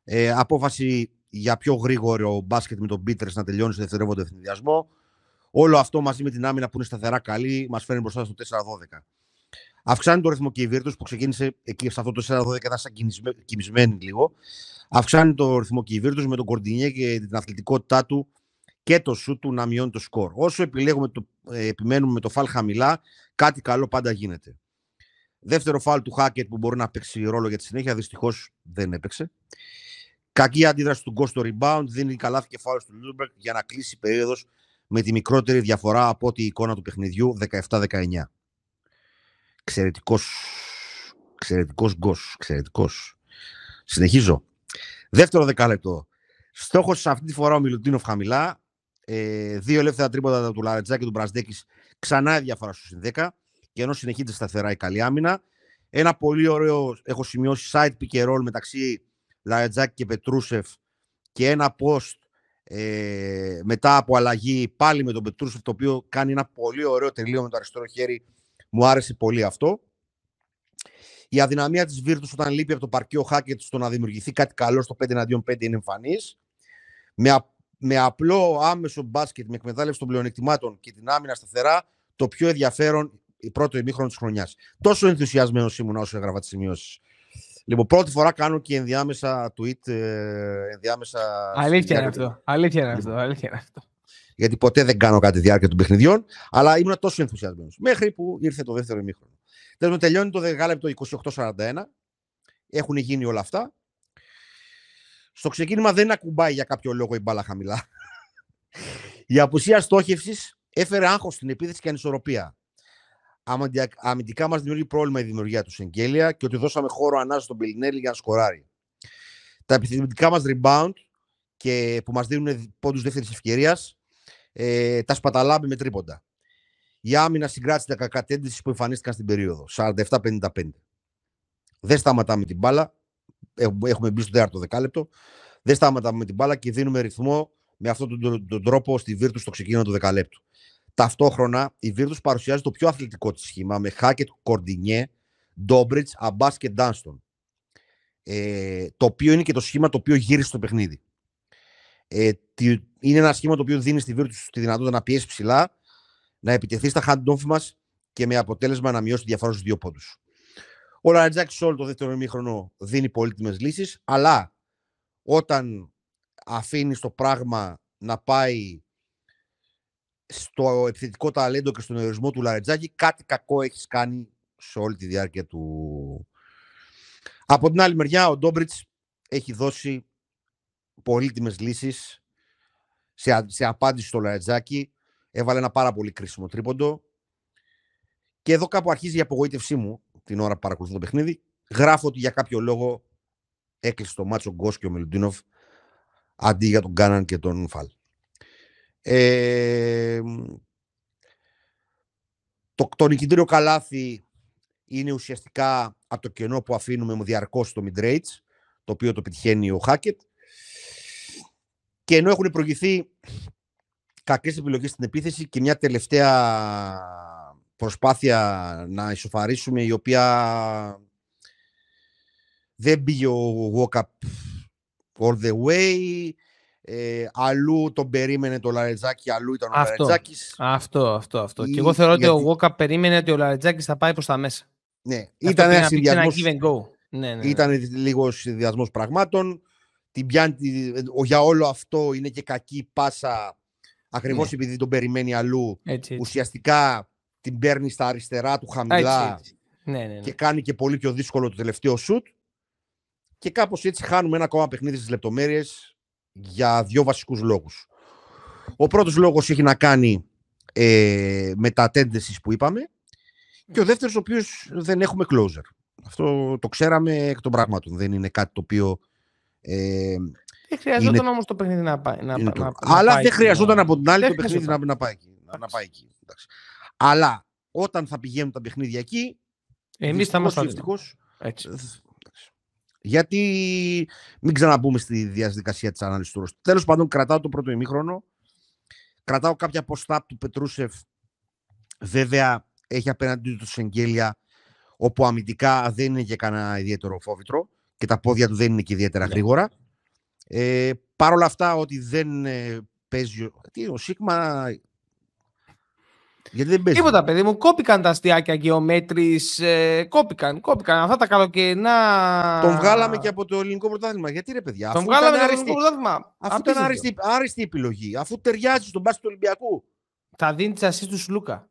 Ε, απόφαση για πιο γρήγορο μπάσκετ με τον Πίτερς να τελειώνει στο δευτερεύοντο ευθυνδιασμό. Όλο αυτό μαζί με την άμυνα που είναι σταθερά καλή μας φέρνει μπροστά στο 4-12. Αυξάνει το ρυθμό και η Βίρτου που ξεκίνησε εκεί σε αυτό το 4-12 ήταν σαν κοιμισμένη λίγο. Αυξάνει το ρυθμό και η Βίρτου με τον Κορντινιέ και την αθλητικότητά του και το σου του να μειώνει το σκορ. Όσο επιλέγουμε το, ε, επιμένουμε με το φάλ χαμηλά, κάτι καλό πάντα γίνεται. Δεύτερο φάουλ του Χάκετ που μπορεί να παίξει ρόλο για τη συνέχεια, δυστυχώς δεν έπαιξε. Κακή αντίδραση του Γκος rebound, δίνει καλά και φάουλ του Λούντμπεργκ για να κλείσει η περίοδος με τη μικρότερη διαφορά από ό,τι η εικόνα του παιχνιδιού 17-19. Εξαιρετικός. Εξαιρετικός Γκος. Εξαιρετικός. Συνεχίζω. Δεύτερο δεκάλεπτο. Στόχος αυτή τη φορά ο Μιλουτίνοφ χαμηλά. Ε, δύο ελεύθερα τρίποτα του Λαρεντζάκη και του Μπραζντέικις. Ξανά η διαφορά στους 10. Και ενώ συνεχίζεται σταθερά η καλή άμυνα. Ένα πολύ ωραίο, έχω σημειώσει, side pick and roll μεταξύ Λαρετζάκη και Πετρούσεφ και ένα post ε, μετά από αλλαγή πάλι με τον Πετρούσεφ το οποίο κάνει ένα πολύ ωραίο τελείω με το αριστερό χέρι. Μου άρεσε πολύ αυτό. Η αδυναμία της Βίρτους όταν λείπει από το παρκείο Χάκετ στο να δημιουργηθεί κάτι καλό στο 5 εναντίον 5 είναι εμφανής. Με, με απλό άμεσο μπάσκετ, με εκμετάλλευση των πλεονεκτημάτων και την άμυνα σταθερά, το πιο ενδιαφέρον η πρώτο ημίχρονο της χρονιάς. Τόσο ενθουσιασμένος ήμουν όσο έγραφα τις σημειώσεις. Λοιπόν, πρώτη φορά κάνω και ενδιάμεσα tweet, ε, ενδιάμεσα... Αλήθεια είναι αυτό. Αλήθεια είναι αυτό. Αλήθεια είναι αυτό. Γιατί ποτέ δεν κάνω κάτι διάρκεια των παιχνιδιών, αλλά ήμουν τόσο ενθουσιασμένος. Μέχρι που ήρθε το δεύτερο ημίχρονο. Τέλος, τελειώνει το δεκάλεπτο 28-41. Έχουν γίνει όλα αυτά. Στο ξεκίνημα δεν ακουμπάει για κάποιο λόγο η μπάλα χαμηλά. (laughs) η απουσία στόχευσης έφερε άγχος στην επίθεση και ανισορροπία αμυντικά μας δημιουργεί πρόβλημα η δημιουργία του Σεγγέλια και ότι δώσαμε χώρο ανάσα στον Πελινέλη για να σκοράρει. Τα επιθυμητικά μας rebound και που μας δίνουν πόντους δεύτερης ευκαιρίας, ε, τα σπαταλάμε με τρίποντα. Η άμυνα συγκράτησε τα κακά που εμφανίστηκαν στην περίοδο. 47-55. Δεν σταματάμε την μπάλα. Έχουμε μπει στο τέταρτο δεκάλεπτο. Δεν σταματάμε με την μπάλα και δίνουμε ρυθμό με αυτόν τον, τον, τρόπο στη Βίρτους στο ξεκίνημα του δεκαλέπτου. Ταυτόχρονα η Βίρτου παρουσιάζει το πιο αθλητικό της σχήμα με Χάκετ, Κορντινιέ, Ντόμπριτς, Αμπάς και Ντάνστον. Ε, το οποίο είναι και το σχήμα το οποίο γύρισε στο παιχνίδι. Ε, είναι ένα σχήμα το οποίο δίνει στη Βίρτου τη δυνατότητα να πιέσει ψηλά, να επιτεθεί στα hand μας και με αποτέλεσμα να μειώσει τη διαφορά στους δύο πόντους. Ο Λαρετζάκης όλο το δεύτερο ημίχρονο δίνει πολύτιμες λύσεις, αλλά όταν αφήνει το πράγμα να πάει στο επιθετικό ταλέντο και στον ορισμό του Λαρετζάκη, κάτι κακό έχεις κάνει σε όλη τη διάρκεια του. Από την άλλη μεριά, ο Ντόμπριτς έχει δώσει πολύτιμες λύσεις σε, σε απάντηση στο Λαρετζάκη. Έβαλε ένα πάρα πολύ κρίσιμο τρίποντο. Και εδώ κάπου αρχίζει η απογοήτευσή μου την ώρα που παρακολουθώ το παιχνίδι. Γράφω ότι για κάποιο λόγο έκλεισε το μάτσο Γκος και ο Μελουντίνοφ αντί για τον Κάναν και τον Φαλ. Ε, το, το νικητήριο καλάθι είναι ουσιαστικά από το κενό που αφήνουμε με διαρκώς στο mid το οποίο το πετυχαίνει ο Χάκετ. Και ενώ έχουν προηγηθεί κακές επιλογές στην επίθεση και μια τελευταία προσπάθεια να ισοφαρίσουμε η οποία δεν πήγε ο Walkup all the way. Ε, αλλού τον περίμενε το Λαρετζάκη, αλλού ήταν ο αυτό, Λαρετζάκης. Αυτό, αυτό, αυτό. Ή, και εγώ θεωρώ γιατί... ότι ο Γόκα περίμενε ότι ο Λαρετζάκης θα πάει προς τα μέσα. Ναι, ήταν ένας συνδυασμός, ναι, ναι, ναι. Ήταν λίγος συνδυασμός πραγμάτων. Την πιάνει, για όλο αυτό είναι και κακή πάσα ακριβώς ναι. επειδή τον περιμένει αλλού. Έτσι, έτσι. Ουσιαστικά την παίρνει στα αριστερά του χαμηλά έτσι, έτσι. Ναι, ναι, ναι. και κάνει και πολύ πιο δύσκολο το τελευταίο σουτ. Και κάπως έτσι χάνουμε ένα ακόμα παιχνίδι στις λεπτομέρειες για δύο βασικούς λόγους. Ο πρώτος λόγος έχει να κάνει ε, με τα attendance που είπαμε. Και ο δεύτερος, ο οποίος δεν έχουμε closer. Αυτό το ξέραμε εκ των πραγμάτων. Δεν είναι κάτι το οποίο. Ε, δεν χρειαζόταν είναι... όμως το παιχνίδι να πάει. Να, να, να, Αλλά δεν χρειαζόταν από την άλλη το παιχνίδι να, να, πάει εκεί. Να, πάει εκεί. Αλλά όταν θα πηγαίνουν τα παιχνίδια εκεί. Εμείς θα είμαστε Έτσι. Γιατί μην ξαναμπούμε στη διαδικασία της ανάλυσης του Τέλος πάντων, κρατάω το πρώτο ημίχρονο. Κρατάω κάποια ποστά του Πετρούσεφ. Βέβαια, έχει απέναντί του Σεγγέλια, όπου αμυντικά δεν είναι και κανένα ιδιαίτερο φόβητρο και τα πόδια του δεν είναι και ιδιαίτερα ναι. γρήγορα. Ε, Παρ' όλα αυτά, ότι δεν ε, παίζει. Τι, ο Σίγμα γιατί δεν παίζει. Τίποτα, παιδί μου. Κόπηκαν τα αστιάκια γεωμέτρης. Ε, κόπηκαν, κόπηκαν. Αυτά τα καλοκαιρινά. Τον βγάλαμε και από το ελληνικό πρωτάθλημα. Γιατί ρε παιδιά. Τον βγάλαμε από το ελληνικό πρωτάθλημα. Αφού ήταν άριστη, άριστη επιλογή. Αφού ταιριάζει στον μπάσκετ του Ολυμπιακού. Θα δίνεις τις ασύ τους Σλούκα.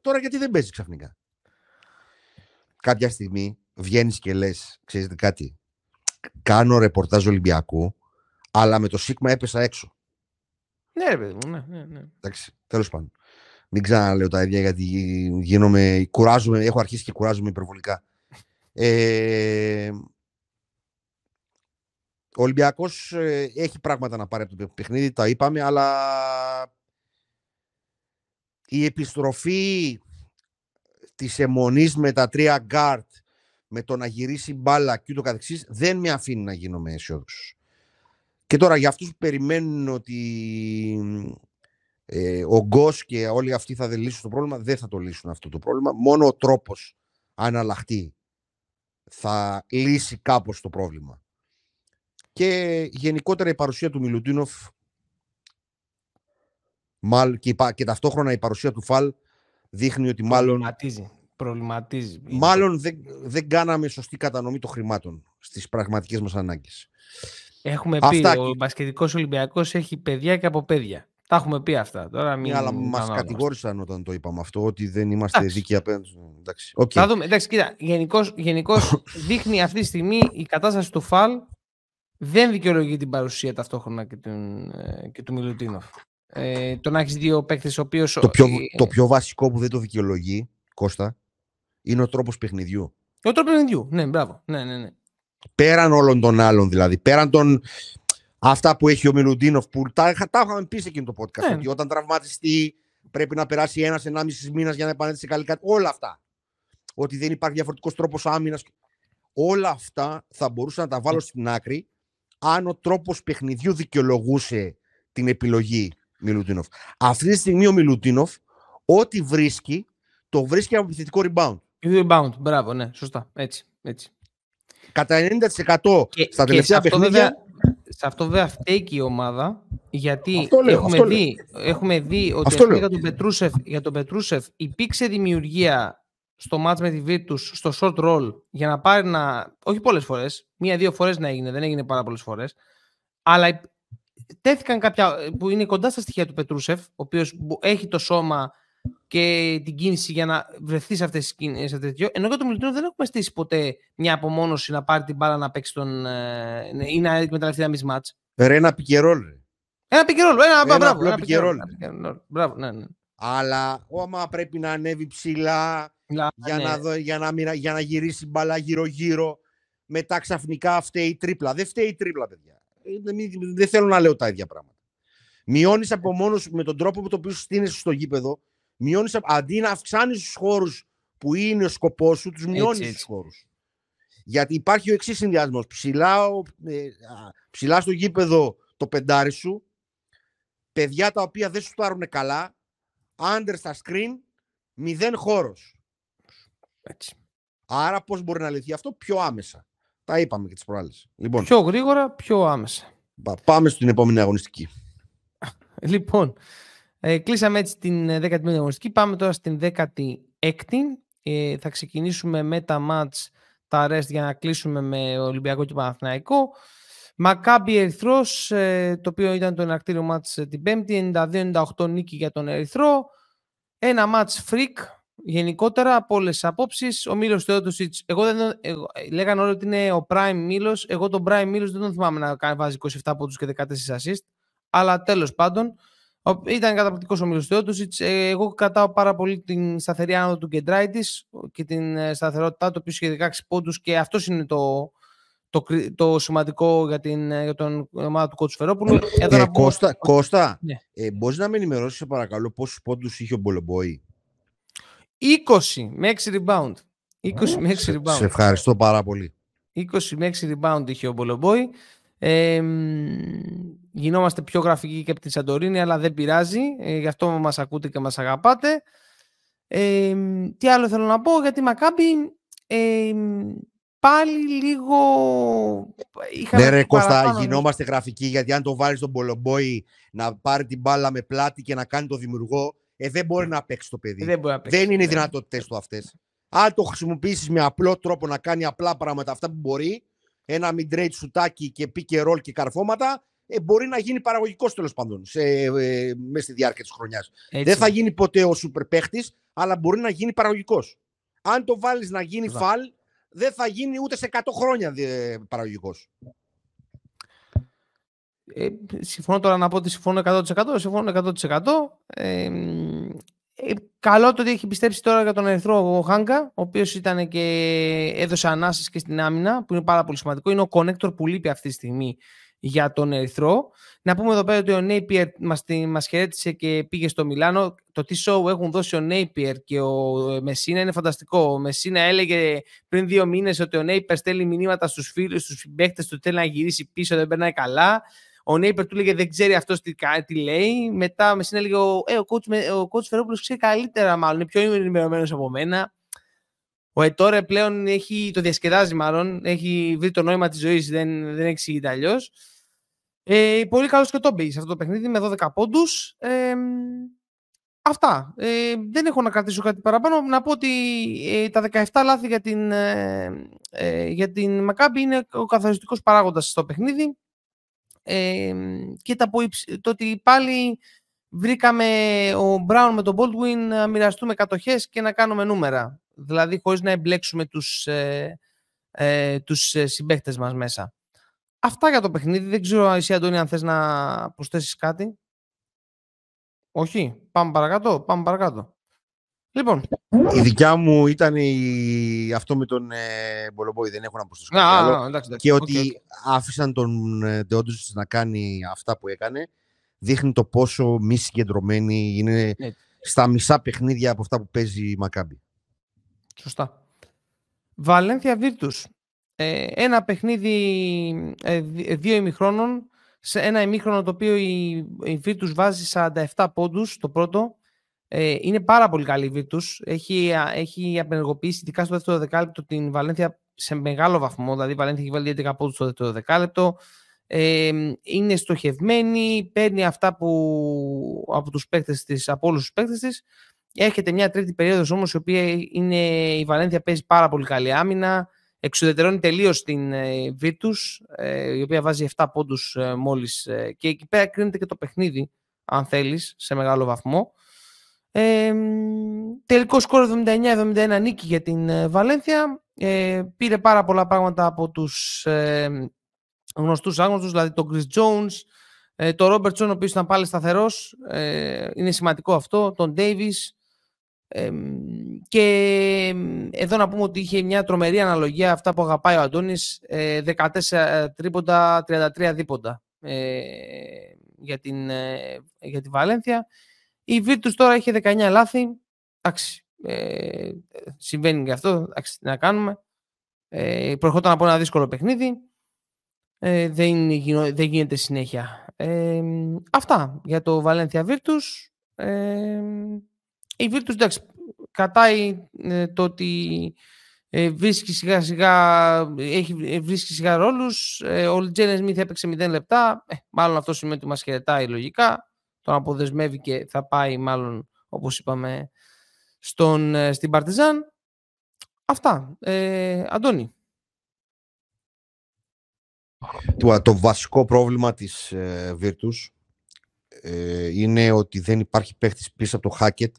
Τώρα γιατί δεν παίζει ξαφνικά; Κάποια στιγμή βγαίνεις και λες, ξέρετε κάτι. Κάνω ρεπορτάζ Ολυμπιακού, αλλά με το Σίγμα έπεσα έξω. Ναι, παιδί μου, ναι, ναι, ναι. Εντάξει, τέλος πάντων. Μην ξαναλέω τα ίδια γιατί γίνομαι, κουράζομαι, έχω αρχίσει και κουράζομαι υπερβολικά. Ε, ο Ολυμπιακός ε, έχει πράγματα να πάρει από το παιχνίδι, τα είπαμε, αλλά η επιστροφή της εμμονής με τα τρία γκάρτ, με το να γυρίσει μπάλα και ούτω καθεξής, δεν με αφήνει να γίνομαι αισιόδοξος. Και τώρα για αυτούς που περιμένουν ότι ε, ο Γκος και όλοι αυτοί θα λύσουν το πρόβλημα, δεν θα το λύσουν αυτό το πρόβλημα. Μόνο ο τρόπος, αν αλλαχτεί, θα λύσει κάπως το πρόβλημα. Και γενικότερα η παρουσία του Μιλουτίνοφ και, και ταυτόχρονα η παρουσία του Φαλ δείχνει ότι μάλλον... Προβληματίζει. Προβληματίζει. Μάλλον δεν, δεν κάναμε σωστή κατανομή των χρημάτων στις πραγματικές μας ανάγκες. Έχουμε πει, αυτά... ο μπασκετικός Ολυμπιακός έχει παιδιά και από παιδιά. Τα έχουμε πει αυτά. Τώρα μην... Ναι, αλλά μας κατηγόρησαν όταν το είπαμε αυτό, ότι δεν είμαστε εντάξει. δίκαιοι απέναντι. Εντάξει. Okay. Θα δούμε. Εντάξει, κοίτα, γενικώς, (coughs) δείχνει αυτή τη στιγμή η κατάσταση του Φαλ δεν δικαιολογεί την παρουσία ταυτόχρονα και, τον, ε, και του Μιλουτίνοφ. Ε, το να έχεις δύο παίκτες ο οποίος. Το, πιο, το πιο βασικό που δεν το δικαιολογεί, Κώστα, είναι ο τρόπος παιχνιδιού. Ο τρόπος παιχνιδιού, ναι, μπράβο. Ναι, ναι, ναι. Πέραν όλων των άλλων δηλαδή. Πέραν των. Αυτά που έχει ο Μιλουντίνοφ που τα, τα είχαμε πει σε εκείνο το podcast. Ναι. Ότι όταν τραυματιστεί πρέπει να περάσει ένα-ενάμιση μήνας για να επανέλθει σε καλή κατάσταση. Όλα αυτά. Ότι δεν υπάρχει διαφορετικός τρόπος άμυνας. Όλα αυτά θα μπορούσα να τα βάλω στην άκρη αν ο τρόπος παιχνιδιού δικαιολογούσε την επιλογή Μιλουτίνοφ. Αυτή τη στιγμή ο Μιλουτίνοφ, ό,τι βρίσκει, το βρίσκει από επιθετικό rebound. Rebound, μπράβο, ναι, σωστά. Έτσι. έτσι. Κατά 90% και, στα τελευταία και παιχνίδια. Βέβαια, σε αυτό βέβαια φταίει η ομάδα, γιατί έχουμε, δει, έχουμε δει ότι για τον, Πετρούσεφ, για τον Πετρούσεφ υπήρξε δημιουργία στο μάτς με τη Βίρτους στο short roll για να πάρει να. Όχι πολλές φορές, μία-δύο φορές να έγινε, δεν έγινε πάρα πολλές φορές. Αλλά τέθηκαν κάποια που είναι κοντά στα στοιχεία του Πετρούσεφ, ο οποίος έχει το σώμα και την κίνηση για να βρεθείς σε αυτές τις κινήσει. Ενώ για τον Μιλουτίνο δεν έχουμε στήσει ποτέ μια απομόνωση να πάρει την μπάλα να παίξει τον. Ε, ή να εκμεταλλευτεί ένα μισμάτ. Ρε, ένα πικερόλ. Ένα πικερόλ. Ένα, ένα, μπράβο, ένα πικερόλ. Μπράβο, ναι, ναι. Αλλά άμα πρέπει να ανέβει ψηλά για, ναι. να δω, για, να, για να γυρίσει μπαλά γύρω-γύρω, μετά ξαφνικά φταίει η τρίπλα. Δεν φταίει η τρίπλα, παιδιά. Δεν θέλω να λέω τα ίδια πράγματα. Μειώνεις από μόνο με τον τρόπο που το οποίο στείνεσαι στο γήπεδο, μειώνεις, αντί να αυξάνεις τους χώρους που είναι ο σκοπός σου, τους μειώνεις τους χώρους. Γιατί υπάρχει ο εξής συνδυασμός. Ψηλά, ε, ψηλά στο γήπεδο το πεντάρι σου, παιδιά τα οποία δεν σου πάρουν καλά, under στα screen, μηδέν χώρος. Έτσι. Άρα πώς μπορεί να λυθεί αυτό; Πιο άμεσα. Τα είπαμε και τις προάλλες. Λοιπόν, πιο γρήγορα, πιο άμεσα. Πάμε στην επόμενη αγωνιστική. λοιπόν, ε, κλείσαμε έτσι την 15η ε, αγωνιστική. Πάμε τώρα στην 16η. Ε, θα ξεκινήσουμε με τα μάτς, τα rest για να κλείσουμε με Ολυμπιακό και Παναθηναϊκό. Μακάμπι Ερυθρός, ε, το οποίο ήταν το εναρκτήριο μάτς την Πέμπτη, 92-98 νίκη για τον Ερυθρό. Ένα μάτς freak, γενικότερα από όλες τις απόψεις. Ο Μίλος Θεότοσιτ, εγώ δεν. Εγώ, λέγανε όλοι ότι είναι ο Prime Μίλος. Εγώ τον Prime Μίλος δεν τον θυμάμαι να κάνει, βάζει 27 πόντους και 14 assist. Αλλά τέλος πάντων, ήταν καταπληκτικός ο Μίλος Θεότοσιτ. Ε, εγώ κρατάω πάρα πολύ την σταθερή άνοδο του Κεντράιτης και την ε, σταθερότητά του, ο οποίος είχε 16 πόντους και αυτός είναι το, το, το σημαντικό για, την, ε, για τον ομάδα του Κότσου Φερόπουλου. Ε, Κώστα, Κώστα ναι. ε, μπορείς να με ενημερώσεις παρακαλώ πόσους πόντους είχε ο Μπολομπόη; 20 με 6 rebound. 20 με 6 rebound. Σε ευχαριστώ πάρα πολύ. 20 με 6 rebound είχε ο Μπολομπόη. Ε, γινόμαστε πιο γραφικοί και από την Σαντορίνη, αλλά δεν πειράζει. Ε, γι' αυτό μας ακούτε και μας αγαπάτε. Ε, τι άλλο θέλω να πω, γιατί Μακάμπι ε, πάλι λίγο... Ναι ρε Κώστα, γινόμαστε γραφικοί, γιατί αν το βάλεις τον Μπολομπόη να πάρει την μπάλα με πλάτη και να κάνει το δημιουργό, ε, δεν μπορεί να παίξει το παιδί. Δεν, μπορεί να παίξει. δεν είναι οι δυνατότητέ του αυτές. Αν το χρησιμοποιήσεις με απλό τρόπο να κάνει απλά πράγματα, αυτά που μπορεί, ένα mid-range σουτάκι και pick και roll και καρφώματα, ε, μπορεί να γίνει παραγωγικός τέλος πάντων σε, ε, μέσα στη διάρκεια της χρονιάς. Δεν θα γίνει ποτέ ο σούπερ παίχτης, αλλά μπορεί να γίνει παραγωγικός. Αν το βάλεις να γίνει φαλ, δεν θα γίνει ούτε σε 100 χρόνια παραγωγικός. Ε, συμφωνώ τώρα να πω ότι συμφωνώ 100%. Συμφωνώ 100%. Ε, ε, καλό το ότι έχει πιστέψει τώρα για τον Ερυθρό ο Χάγκα, ο οποίος ήταν και έδωσε ανάσες και στην άμυνα, που είναι πάρα πολύ σημαντικό. Είναι ο connector που λείπει αυτή τη στιγμή για τον Ερυθρό. Να πούμε εδώ πέρα ότι ο Νέιπιερ μας, μας χαιρέτησε και πήγε στο Μιλάνο. Το τι show έχουν δώσει ο Νέιπιερ και ο Μεσίνα είναι φανταστικό. Ο Μεσίνα έλεγε πριν δύο μήνες ότι ο Νέιπιερ στέλνει μηνύματα στους φίλους, στους παίχτες του, θέλει να γυρίσει πίσω, δεν περνάει καλά. Ο Νέιπερ του λέγε δεν ξέρει αυτός τι, τι λέει. Μετά με έλεγε ο, ε, ο coach, ο coach Φερόπουλος ξέρει καλύτερα μάλλον, είναι πιο ενημερωμένος από μένα. Ο Ετόρε πλέον έχει, το διασκεδάζει μάλλον, έχει βρει το νόημα της ζωής, δεν, δεν εξηγείται αλλιώς. Ε, πολύ καλός και το μπει σε αυτό το παιχνίδι με 12 πόντους. Ε, αυτά. Ε, δεν έχω να κρατήσω κάτι παραπάνω. Να πω ότι ε, τα 17 λάθη για την, ε, ε, για την Μακάμπη είναι ο καθοριστικός παράγοντας στο παιχνίδι και τα, το ότι πάλι βρήκαμε ο Μπράουν με τον Baldwin να μοιραστούμε κατοχές και να κάνουμε νούμερα. Δηλαδή χωρίς να εμπλέξουμε τους, ε, ε, τους ε, συμπαίκτες μας μέσα. Αυτά για το παιχνίδι. Δεν ξέρω εσύ Αντώνη αν θες να προσθέσεις κάτι. Όχι. Πάμε παρακάτω. Πάμε παρακάτω. Λοιπόν. Η δικιά μου ήταν η... αυτό με τον ε, Μπολομπόη. Δεν έχω να προσθέσω κάτι Και ότι άφησαν τον ε, να κάνει αυτά που έκανε δείχνει το πόσο μη συγκεντρωμένη είναι στα μισά παιχνίδια από αυτά που παίζει η Μακάμπη. Σωστά. Βαλένθια Βίρτους. Ε, ένα παιχνίδι ε, δύο ημιχρόνων σε ένα ημίχρονο το οποίο η, η Virtus βάζει 47 πόντους το πρώτο ε, είναι πάρα πολύ καλή η Virtus έχει, έχει απενεργοποιήσει ειδικά στο δεύτερο δεκάλεπτο την Βαλένθια σε μεγάλο βαθμό δηλαδή η Βαλένθια έχει βάλει 11 πόντους στο δεύτερο δεκάλεπτο ε, είναι στοχευμένη παίρνει αυτά που από τους παίκτες της από όλους τους παίκτες της Έρχεται μια τρίτη περίοδος όμως η οποία είναι, η Βαλένθια παίζει πάρα πολύ καλή άμυνα εξουδετερώνει τελείως την ε, Virtus, ε, η οποία βάζει 7 πόντους ε, μόλις. Ε, και εκεί πέρα κρίνεται και το παιχνίδι, αν θέλεις, σε μεγάλο βαθμό. Ε, τελικό σκορ 79-71 νίκη για την ε, Βαλένθια. Ε, πήρε πάρα πολλά πράγματα από τους ε, γνωστούς άγνωστους, δηλαδή τον Chris Jones, ε, τον Robertson, ο οποίος ήταν πάλι σταθερός, ε, είναι σημαντικό αυτό, τον Davis, και εδώ να πούμε ότι είχε μια τρομερή αναλογία αυτά που αγαπάει ο Αντώνης 14 ε, τρίποντα, 33 δίποντα ε, για, την, ε, για τη Βαλένθια. Η Virtus τώρα είχε 19 λάθη. Εντάξει, ε, συμβαίνει και αυτό, εντάξει, τι να κάνουμε. Ε, προχώταν από ένα δύσκολο παιχνίδι. Ε, δεν, δεν γίνεται συνέχεια. Ε, αυτά για το Valencia Virtus. Ε, η Virtus εντάξει, κατάει ε, το ότι ε, βρίσκει σιγά σιγά, έχει, ε, βρίσκει σιγά ρόλους. Ε, ο Τζένες Σμιθ έπαιξε 0 λεπτά. Ε, μάλλον αυτό σημαίνει ότι μας χαιρετάει λογικά. Τον αποδεσμεύει και θα πάει μάλλον, όπως είπαμε, στον, στην Παρτιζάν. Αυτά. Ε, Αντώνη. Το, το βασικό πρόβλημα της ε, Virtus είναι ότι δεν υπάρχει παίχτης πίσω από το Hackett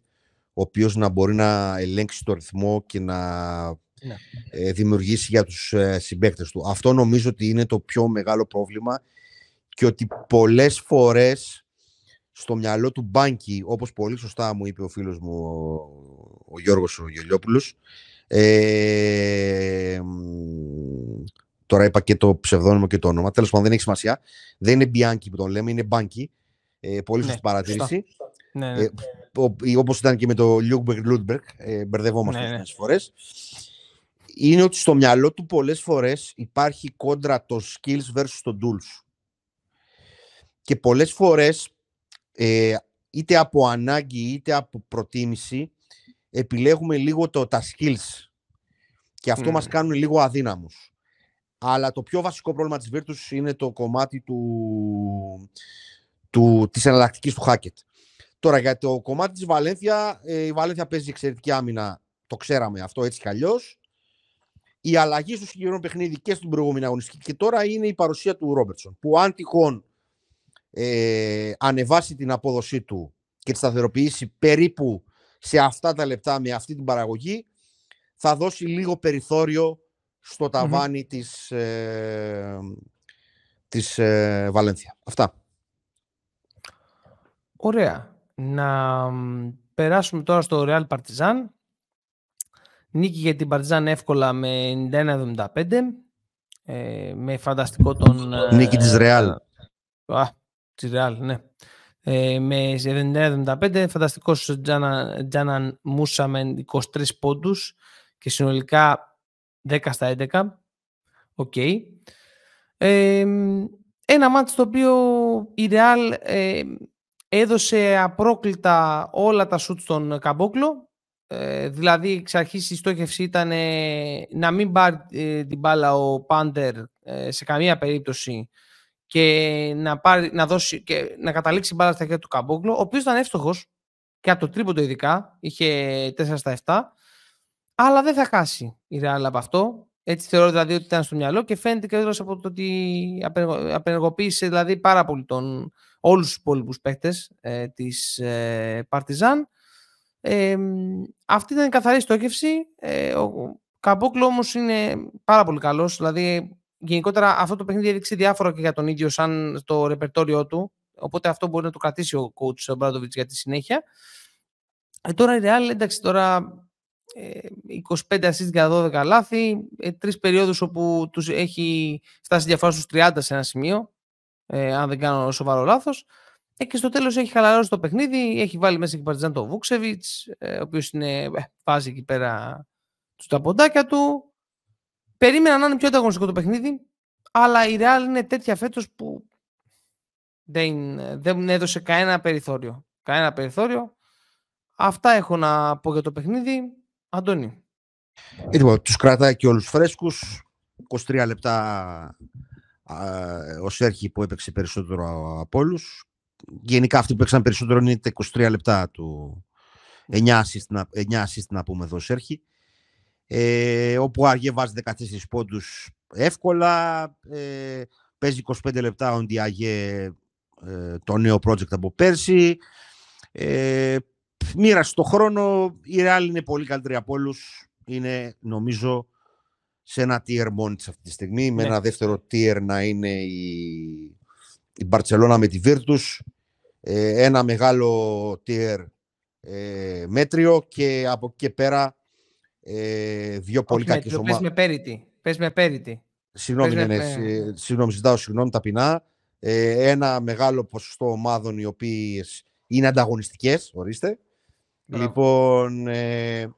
ο οποίος να μπορεί να ελέγξει το ρυθμό και να ναι. ε, δημιουργήσει για τους ε, συμπαίκτες του. Αυτό νομίζω ότι είναι το πιο μεγάλο πρόβλημα και ότι πολλές φορές στο μυαλό του Μπάνκι, όπως πολύ σωστά μου είπε ο φίλος μου ο, Γιώργος ο Γελιόπουλος, ε, τώρα είπα και το ψευδόνυμο και το όνομα, τέλος πάντων δεν έχει σημασία, δεν είναι Μπιάνκι που τον λέμε, είναι Μπάνκι, ε, πολύ ναι, σωστή παρατήρηση. Ναι, ναι. Ε, όπως ήταν και με το Λιούκμπεργκ Λούντμπεργκ, ε, μπερδευόμαστε ναι, ναι. φορές, είναι ότι στο μυαλό του πολλές φορές υπάρχει κόντρα το skills versus το tools. Και πολλές φορές, ε, είτε από ανάγκη είτε από προτίμηση, επιλέγουμε λίγο το, τα skills. Και αυτό mm. μας κάνουν λίγο αδύναμους. Αλλά το πιο βασικό πρόβλημα της Virtus είναι το κομμάτι του, του, της εναλλακτικής του Hackett. Τώρα για το κομμάτι της Βαλένθια, ε, η Βαλένθια παίζει εξαιρετική άμυνα, το ξέραμε αυτό έτσι κι αλλιώς. Η αλλαγή στο συγκεκριμένο παιχνίδι και στην προηγούμενη αγωνιστική και τώρα είναι η παρουσία του Ρόμπερτσον, που αν τυχόν ε, ανεβάσει την απόδοσή του και τη σταθεροποιήσει περίπου σε αυτά τα λεπτά με αυτή την παραγωγή, θα δώσει λίγο περιθώριο στο ταβανι της, ε, της ε, Βαλένθια. Αυτά. Ωραία. Να περάσουμε τώρα στο Real Partizan. Νίκη για την Partizan εύκολα με 91-75. Ε, με φανταστικό τον... Ε, Νίκη της Real. Α, της Real, ναι. Ε, με 91-75, φανταστικός Τζάναν Μούσα με 23 πόντους και συνολικά 10 στα 11. OK. Okay. Ε, ένα ματς στο οποίο η Real ε, έδωσε απρόκλητα όλα τα σουτ στον Καμπόκλο. Ε, δηλαδή, εξ αρχής η στόχευση ήταν ε, να μην πάρει ε, την μπάλα ο Πάντερ ε, σε καμία περίπτωση και να, πάρει, να, δώσει, και να καταλήξει μπάλα στα χέρια του Καμπόκλο, ο οποίος ήταν εύστοχος και από το τρίποντο ειδικά, είχε 4 στα 7, αλλά δεν θα χάσει η Ρεάλ από αυτό. Έτσι θεωρώ δηλαδή ότι ήταν στο μυαλό και φαίνεται και από το ότι απενεργοποίησε δηλαδή πάρα πολύ τον, όλους τους υπόλοιπους παίκτες ε, της ε, Παρτιζάν. Ε, αυτή ήταν η καθαρή στόχευση. Ε, ο Καμπόκλο όμως είναι πάρα πολύ καλός. Δηλαδή γενικότερα αυτό το παιχνίδι έδειξε διάφορα και για τον ίδιο σαν το ρεπερτόριό του. Οπότε αυτό μπορεί να το κρατήσει ο coach Μπράντοβιτς για τη συνέχεια. Ε, τώρα η Real, εντάξει, τώρα 25 ε, assist για 12 λάθη, ε, τρεις περιόδους όπου τους έχει φτάσει διαφορά στους 30 σε ένα σημείο, ε, αν δεν κάνω σοβαρό λάθος. Ε, και στο τέλος έχει χαλαρώσει το παιχνίδι, έχει βάλει μέσα και Παρτιζάν το Βούξεβιτς, ε, ο οποίος είναι, ε, βάζει εκεί πέρα τους τα ποντάκια του. Περίμενα να είναι πιο ανταγωνιστικό το παιχνίδι, αλλά η Real είναι τέτοια φέτος που δεν, δεν έδωσε κανένα περιθώριο. Κανένα περιθώριο. Αυτά έχω να πω για το παιχνίδι. Αντώνη. Ε, λοιπόν, τους κρατάει και όλους φρέσκους. 23 λεπτά ο Σέρχη που έπαιξε περισσότερο από όλους. Γενικά αυτοί που παίξαν περισσότερο είναι τα 23 λεπτά του 9 assist, 9 assist να πούμε εδώ Σέρχη. Ε, όπου ο Αργέ βάζει 14 πόντους εύκολα. Ε, παίζει 25 λεπτά ο Ντιαγέ ε, το νέο project από πέρσι. Ε, μοίρασε το χρόνο. Η Real είναι πολύ καλύτερη από όλους. Είναι νομίζω σε ένα tier μόνη της αυτή τη στιγμή. Με ναι. ένα δεύτερο tier να είναι η, η Barcelona με τη Virtus. Ε, ένα μεγάλο tier ε, μέτριο και από εκεί και πέρα ε, δύο πολύ κακές ομάδες. Πες με πέριτη. Πες με πέριτη. Συγγνώμη, ναι, ναι, συγγνώμη, ζητάω συγγνώμη ταπεινά. Ε, ένα μεγάλο ποσοστό ομάδων οι οποίες είναι ανταγωνιστικές, ορίστε. Λοιπόν, ε,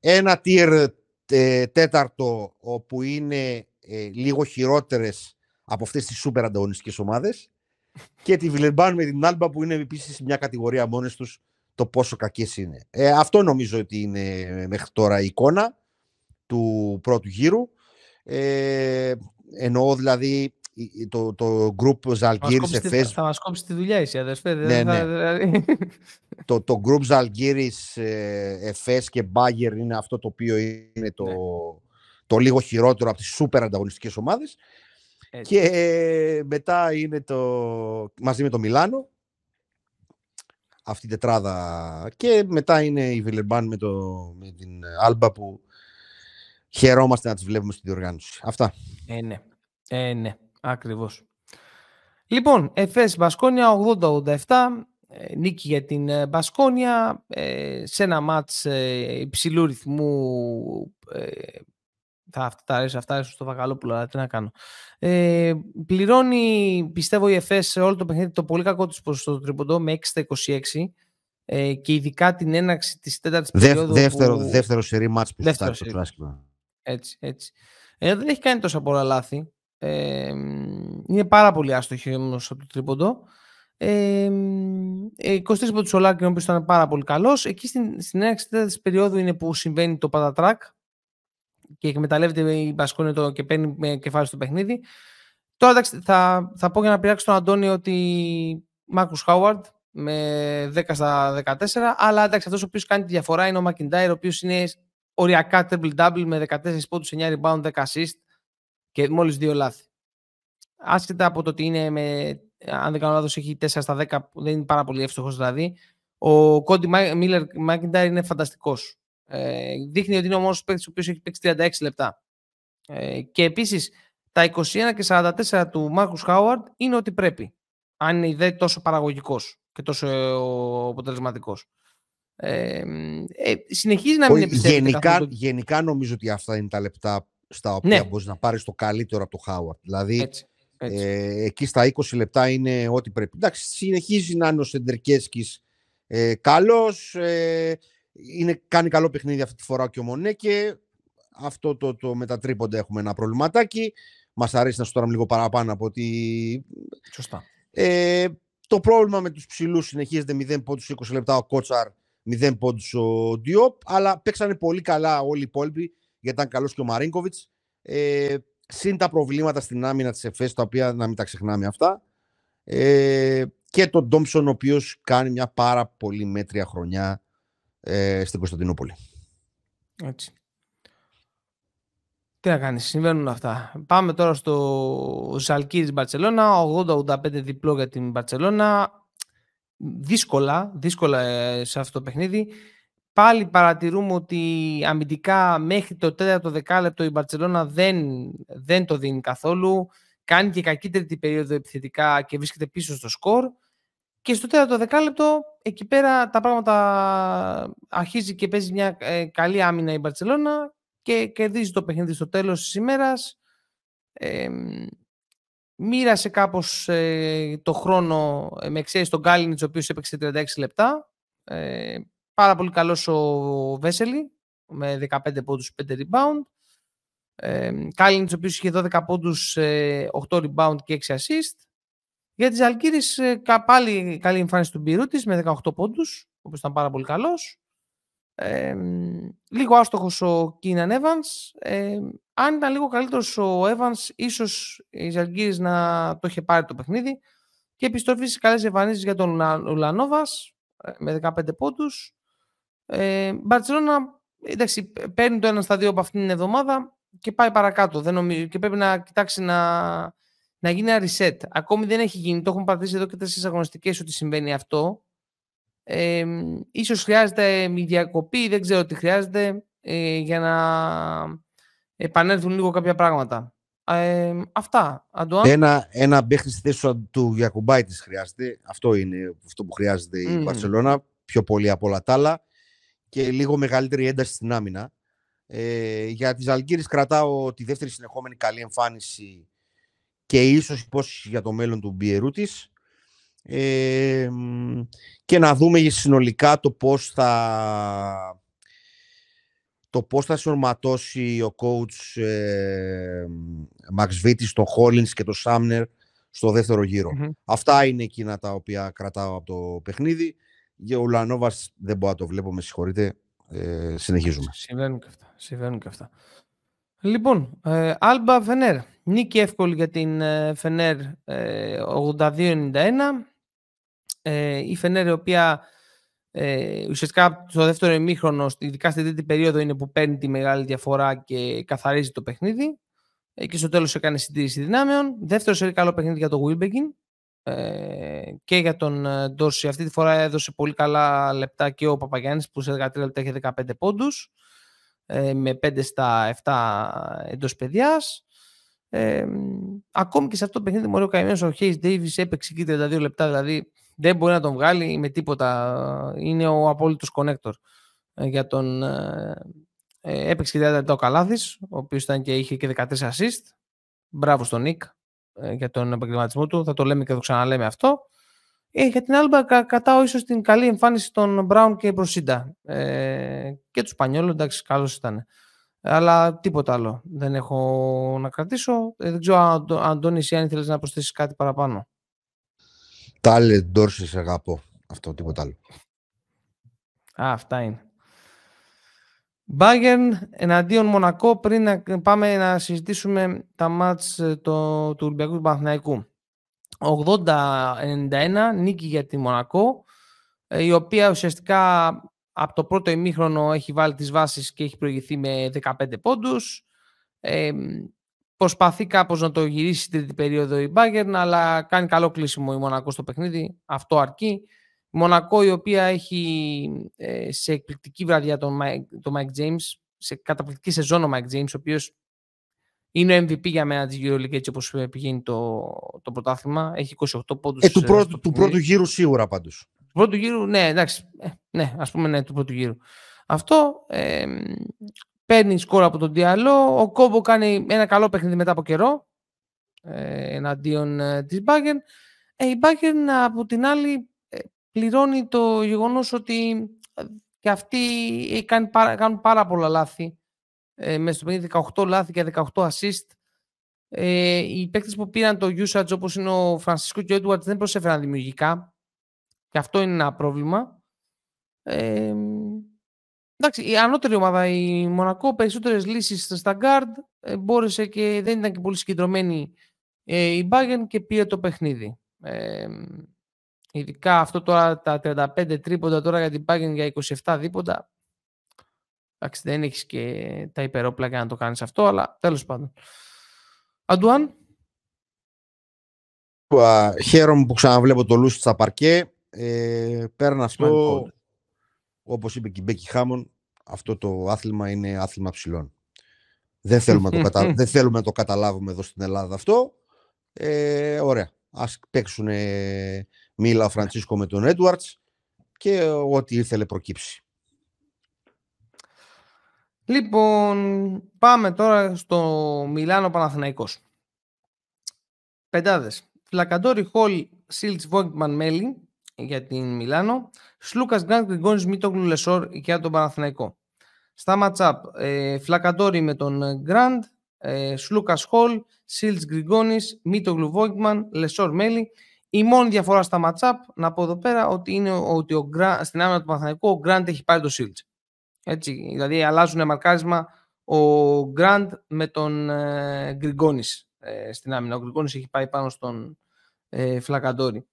ένα tier ε, τέταρτο όπου είναι ε, λίγο χειρότερες από αυτές τις σούπερ ανταγωνιστικές ομάδες και τη Βιλερμπάν με την Άλμπα που είναι επίσης μια κατηγορία μόνες τους το πόσο κακές είναι. Ε, αυτό νομίζω ότι είναι μέχρι τώρα η εικόνα του πρώτου γύρου. Ε, εννοώ δηλαδή το, το group Ζαλγκύρης Εφές... Θα μας κόψεις τη δουλειά εσύ αδερφέ. Ναι, ναι. Δηλαδή. το, το group Ζαλγκύρης Εφές και Μπάγκερ είναι αυτό το οποίο είναι το, ναι. το λίγο χειρότερο από τις σούπερ ανταγωνιστικές ομάδες. Και μετά είναι το, μαζί με το Μιλάνο αυτή η τετράδα και μετά είναι η Βιλερμπάν με, με την Άλμπα που χαιρόμαστε να τις βλέπουμε στην διοργάνωση. Αυτά. Ε, ναι. Ε, ναι. Ακριβώς. Λοιπόν, Εφές Μπασκόνια 80-87, ε, νίκη για την ε, Μπασκόνια σε ένα μάτς υψηλού ρυθμού θα αυτά τα αρέσει αυτά στο Βαγαλόπουλο, αλλά τι να κάνω. Ε, πληρώνει, πιστεύω, η ΕΦΕΣ σε όλο το παιχνίδι το πολύ κακό της ποσοστό του τρίποντο με 6 26 ε, και ειδικά την έναξη της τέταρτης Δε, περίοδου. Δεύτερο, που... δεύτερο σερή μάτς που στάρισε το άσχημα. Έτσι, έτσι. Ε, δεν έχει κάνει τόσα πολλά λάθη. Ε, είναι πάρα πολύ άστοχη όμω από το τρίποντο. Ε, 23 από του Σολάκη, ο οποίος ήταν πάρα πολύ καλός. Εκεί στην, στην έναρξη της περίοδου είναι που συμβαίνει το πατατράκ και εκμεταλλεύεται η Μπασκόνη το και παίρνει με κεφάλι στο παιχνίδι. Τώρα εντάξει, θα, θα πω για να πειράξω τον Αντώνη ότι Μάρκους Χάουαρντ με 10 στα 14, αλλά εντάξει, αυτός ο οποίος κάνει τη διαφορά είναι ο Μακιντάιρ, ο οποίος είναι οριακά triple-double με 14 πόντους, 9 rebound, 10 assist και μόλις δύο λάθη. Άσχετα από το ότι είναι με, αν δεν κάνω λάθος, έχει 4 στα 10, δεν είναι πάρα πολύ εύστοχος δηλαδή. Ο Κόντι Μίλλερ Μακιντάιρ είναι φανταστικός. Ε, δείχνει ότι είναι ο μόνος παίκτης ο οποίος έχει παίξει 36 λεπτά. Ε, και επίσης τα 21 και 44 του Μάρκους Χάουαρντ είναι ότι πρέπει. Αν είναι ιδέα τόσο παραγωγικός και τόσο αποτελεσματικός. Ε, ε, συνεχίζει να μην εμπιστεύεται. Γενικά, γενικά νομίζω ότι αυτά είναι τα λεπτά στα οποία ναι. μπορείς να πάρεις το καλύτερο από το Χάουαρτ. Δηλαδή, έτσι, έτσι. Ε, εκεί στα 20 λεπτά είναι ό,τι πρέπει. Εντάξει, συνεχίζει να είναι ο Σεντερκέσκης ε, καλός. Ε, κάνει καλό παιχνίδι αυτή τη φορά και ο Μονέ και αυτό το, το με τα τρίποντα έχουμε ένα προβληματάκι. Μας αρέσει να σου τώρα λίγο παραπάνω από ότι. Σωστά. Ε, το πρόβλημα με τους ψηλούς συνεχίζεται 0 πόντους 20 λεπτά ο Κότσαρ, 0 πόντους ο Διόπ, αλλά παίξανε πολύ καλά όλοι οι υπόλοιποι γιατί ήταν καλός και ο Μαρίνκοβιτς. Ε, συν τα προβλήματα στην άμυνα της ΕΦΕΣ, τα οποία να μην τα ξεχνάμε αυτά. Ε, και τον Ντόμψον, ο οποίος κάνει μια πάρα πολύ μέτρια χρονιά ε, στην Κωνσταντινούπολη. Έτσι. Τι να κάνεις, συμβαίνουν αυτά. Πάμε τώρα στο Ζαλκύρης Μπαρτσελώνα, 80-85 διπλό για την Μπαρτσελώνα. Δύσκολα, δύσκολα ε, σε αυτό το παιχνίδι. Πάλι παρατηρούμε ότι αμυντικά μέχρι το τέταρτο δεκάλεπτο η Μπαρτσελώνα δεν, δεν το δίνει καθόλου. Κάνει και κακή τρίτη περίοδο επιθετικά και βρίσκεται πίσω στο σκορ. Και στο τέταρτο δεκάλεπτο εκεί πέρα τα πράγματα αρχίζει και παίζει μια ε, καλή άμυνα η Μπαρτσελώνα και κερδίζει το παιχνίδι στο τέλος της ημέρας. Ε, μοίρασε κάπως ε, το χρόνο ε, με εξαίρεση τον Γκάλινιτς, ο οποίος έπαιξε 36 λεπτά. Ε, πάρα πολύ καλός ο Βέσελη, με 15 πόντους, 5 rebound. Ε, Κάλινιτς, ο οποίος είχε 12 πόντους, 8 rebound και 6 assist. Για τις Αλκύρης πάλι καλή εμφάνιση του Μπιρούτης με 18 πόντους, ο οποίος ήταν πάρα πολύ καλός. Ε, λίγο άστοχος ο Κίναν Evans. Ε, αν ήταν λίγο καλύτερος ο Evans, ίσως η Ζαλγκύρης να το είχε πάρει το παιχνίδι. Και επιστροφή στις καλές εμφανίσεις για τον Ουλανόβας με 15 πόντους. Ε, Μπαρτσελώνα, εντάξει, παίρνει το ένα στα δύο από αυτήν την εβδομάδα και πάει παρακάτω. Δεν νομίζω, και πρέπει να κοιτάξει να, να γίνει ένα reset. Ακόμη δεν έχει γίνει. Το έχουμε πατήσει εδώ και τέσσερι αγωνιστικέ ότι συμβαίνει αυτό. Ε, ίσως χρειάζεται μια διακοπή, δεν ξέρω τι χρειάζεται ε, για να επανέλθουν λίγο κάποια πράγματα. Ε, αυτά. Αντουάν; Ένα, ένα παίχτη στη θέση του Γιακουμπάητης χρειάζεται. Αυτό είναι αυτό που χρειάζεται η Βαρσελόνα. Πιο πολύ από όλα τα άλλα. Και λίγο μεγαλύτερη ένταση στην άμυνα. Ε, για τις Αλγύρες κρατάω τη δεύτερη συνεχόμενη καλή εμφάνιση και ίσως υπόσχεσης για το μέλλον του Μπιερού της. Ε, και να δούμε συνολικά το πώς θα το πώς θα σορματώσει ο coach ε, Max Vitti στο Hollins και το Sumner στο δεύτερο Αυτά είναι εκείνα τα οποία κρατάω από το παιχνίδι. Για ο Λανόβας δεν μπορώ να το βλέπω, με συγχωρείτε. Ε, συνεχίζουμε. Συμβαίνουν και αυτά. Συμβαίνουν και αυτά. Λοιπόν, ε, Alba Φενέρ. Νίκη εύκολη για την ε, Φενέρ ε, 82-91. Ε, η Φενέρ η οποία ε, ουσιαστικά στο δεύτερο ημίχρονο, ειδικά στην τρίτη περίοδο, είναι που παίρνει τη μεγάλη διαφορά και καθαρίζει το παιχνίδι. Ε, και στο τέλος έκανε συντήρηση δυνάμεων. Δεύτερο σε καλό παιχνίδι για τον Wilbekin ε, και για τον ε, Ντόρση. Αυτή τη φορά έδωσε πολύ καλά λεπτά και ο Παπαγιάννης που σε 13 λεπτά είχε 15 πόντους ε, με 5 στα 7 εντός παιδιάς. Ε, ακόμη και σε αυτό το παιχνίδι μωρέ ο καημένος ο Hayes Davis έπαιξε εκεί 32 λεπτά δηλαδή δεν μπορεί να τον βγάλει με τίποτα. Είναι ο απόλυτος connector ε, για τον ε, ε έπαιξε και 30 λεπτά ο Καλάθης ο οποίος ήταν και είχε και 13 assist. Μπράβο στον Νίκ ε, για τον επαγγελματισμό του. Θα το λέμε και το ξαναλέμε αυτό ε, για την Άλμπα κα, κατάω ίσως την καλή εμφάνιση των Μπράουν και Προσίντα ε, και τους Σπανιόλου εντάξει καλός ήταν αλλά τίποτα άλλο δεν έχω να κρατήσω. Ε, δεν ξέρω, Αντώνη, εσύ αν ήθελες να προσθέσεις κάτι παραπάνω. Τάλε Ντόρση, σε αγαπώ. Αυτό, τίποτα άλλο. Α, αυτά είναι. Bayern εναντίον Μονακό πριν να πάμε να συζητήσουμε τα μάτς ε, το, του Ολυμπιακού του Παναθηναϊκού. 80-91 νίκη για τη Μονακό ε, η οποία ουσιαστικά από το πρώτο ημίχρονο έχει βάλει τις βάσεις και έχει προηγηθεί με 15 πόντους. Ε, προσπαθεί κάπως να το γυρίσει στην τρίτη περίοδο η Bayern, αλλά κάνει καλό κλείσιμο η Μονακό στο παιχνίδι. Αυτό αρκεί. Η Μονακό η οποία έχει ε, σε εκπληκτική βραδιά τον, τον Mike James, σε καταπληκτική σεζόν ο Mike James, ο οποίος είναι ο MVP για μένα της EuroLeague έτσι όπως πηγαίνει το, το πρωτάθλημα. Έχει 28 πόντους. Ε, του, πρώτου, του πρώτου γύρου σίγουρα πάντως πρώτου γύρου, ναι, εντάξει. Ε, ναι, ας πούμε ναι, του πρώτου γύρου. Αυτό ε, παίρνει σκορ από τον Διαλό. Ο Κόμπο κάνει ένα καλό παιχνίδι μετά από καιρό ε, εναντίον ε, της Bayern. Ε, η Bayern από την άλλη ε, πληρώνει το γεγονός ότι ε, και αυτοί κάνουν πάρα, κάνουν πάρα πολλά λάθη. Ε, μέσα στο παιχνίδι 18 λάθη και 18 assist. Ε, οι παίκτες που πήραν το usage όπως είναι ο Φρανσίσκο και ο Edwards δεν προσέφεραν δημιουργικά. Και αυτό είναι ένα πρόβλημα. Ε, εντάξει, η ανώτερη ομάδα, η Μονακό, περισσότερες λύσεις στα guard, ε, μπόρεσε και δεν ήταν και πολύ συγκεντρωμένη ε, η Bayern και πήρε το παιχνίδι. Ε, ειδικά αυτό τώρα τα 35 τρίποντα τώρα για την Bayern για 27 δίποντα. Εντάξει, δεν έχεις και τα υπερόπλα για να το κάνεις αυτό, αλλά τέλος πάντων. Αντουάν. Χαίρομαι που ξαναβλέπω το Λούσι στα παρκέ. Ε, πέραν αυτό, όπως είπε και η Μπέκη Χάμον, αυτό το άθλημα είναι άθλημα ψηλών. Δεν θέλουμε, να το κατα... (laughs) Δεν θέλουμε να το καταλάβουμε εδώ στην Ελλάδα αυτό. Ε, ωραία. Ας παίξουν Μίλα Φραντσίσκο με τον Έντουαρτς και ό,τι ήθελε προκύψει. Λοιπόν, πάμε τώρα στο Μιλάνο Παναθηναϊκός. Πεντάδες. Φλακαντόρι Χολ Σιλντς Βόιγκτμαν Μέλι για την Μιλάνο. Σλούκας Γκραντ Γκριγκόνης Μίτογλου Λεσόρ για τον Παναθηναϊκό. Στα match-up, ε, Φλακαντόρι με τον Γκραντ, ε, Σλούκας Χολ, Σιλντς Γκριγκόνης, Μίτογλου Βόιγκτμαν, Λεσόρ Μέλι. Η μόνη διαφορά στα match-up, να πω εδώ πέρα, ότι είναι ότι ο, στην άμυνα του Παναθηναϊκού ο Γκραντ έχει πάρει το Σιλντς. Έτσι, δηλαδή αλλάζουν μαρκάρισμα ο Γκραντ με τον ε, Γκριγκόνης ε, στην άμυνα. Ο Γκριγκόνης έχει πάει πάνω στον ε, Φλακαντόρη.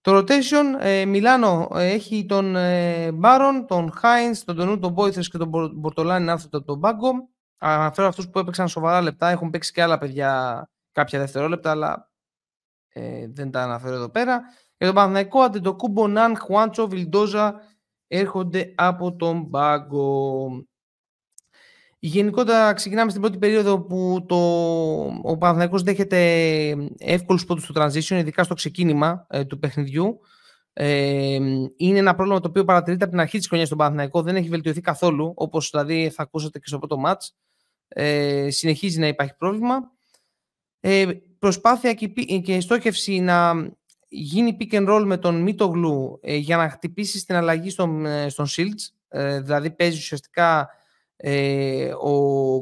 Το rotation, ε, Μιλάνο ε, έχει τον ε, Μπάρον, τον Χάινς, τον Τονού, τον Μπόιθρες και τον Μπορτολάνη να έρθουν από τον πάγκο. Αναφέρω αυτούς που έπαιξαν σοβαρά λεπτά. Έχουν παίξει και άλλα παιδιά κάποια δευτερόλεπτα, αλλά ε, δεν τα αναφέρω εδώ πέρα. Για τον Παναθηναϊκό, Αντεντοκούμπο, Ναν, Χουάντσο, Βιλντόζα έρχονται από τον πάγκο. Γενικότερα ξεκινάμε στην πρώτη περίοδο που το, ο Παναθηναϊκός δέχεται εύκολους πόντους στο transition, ειδικά στο ξεκίνημα ε, του παιχνιδιού. Ε, είναι ένα πρόβλημα το οποίο παρατηρείται από την αρχή της χρονιάς στον Παναθηναϊκό, δεν έχει βελτιωθεί καθόλου, όπως δηλαδή θα ακούσατε και στο πρώτο μάτς. Ε, συνεχίζει να υπάρχει πρόβλημα. Ε, προσπάθεια και, και στόχευση να γίνει pick and roll με τον Μίτογλου ε, για να χτυπήσει στην αλλαγή στον, ε, στον Shields, ε, δηλαδή παίζει ουσιαστικά ε, ο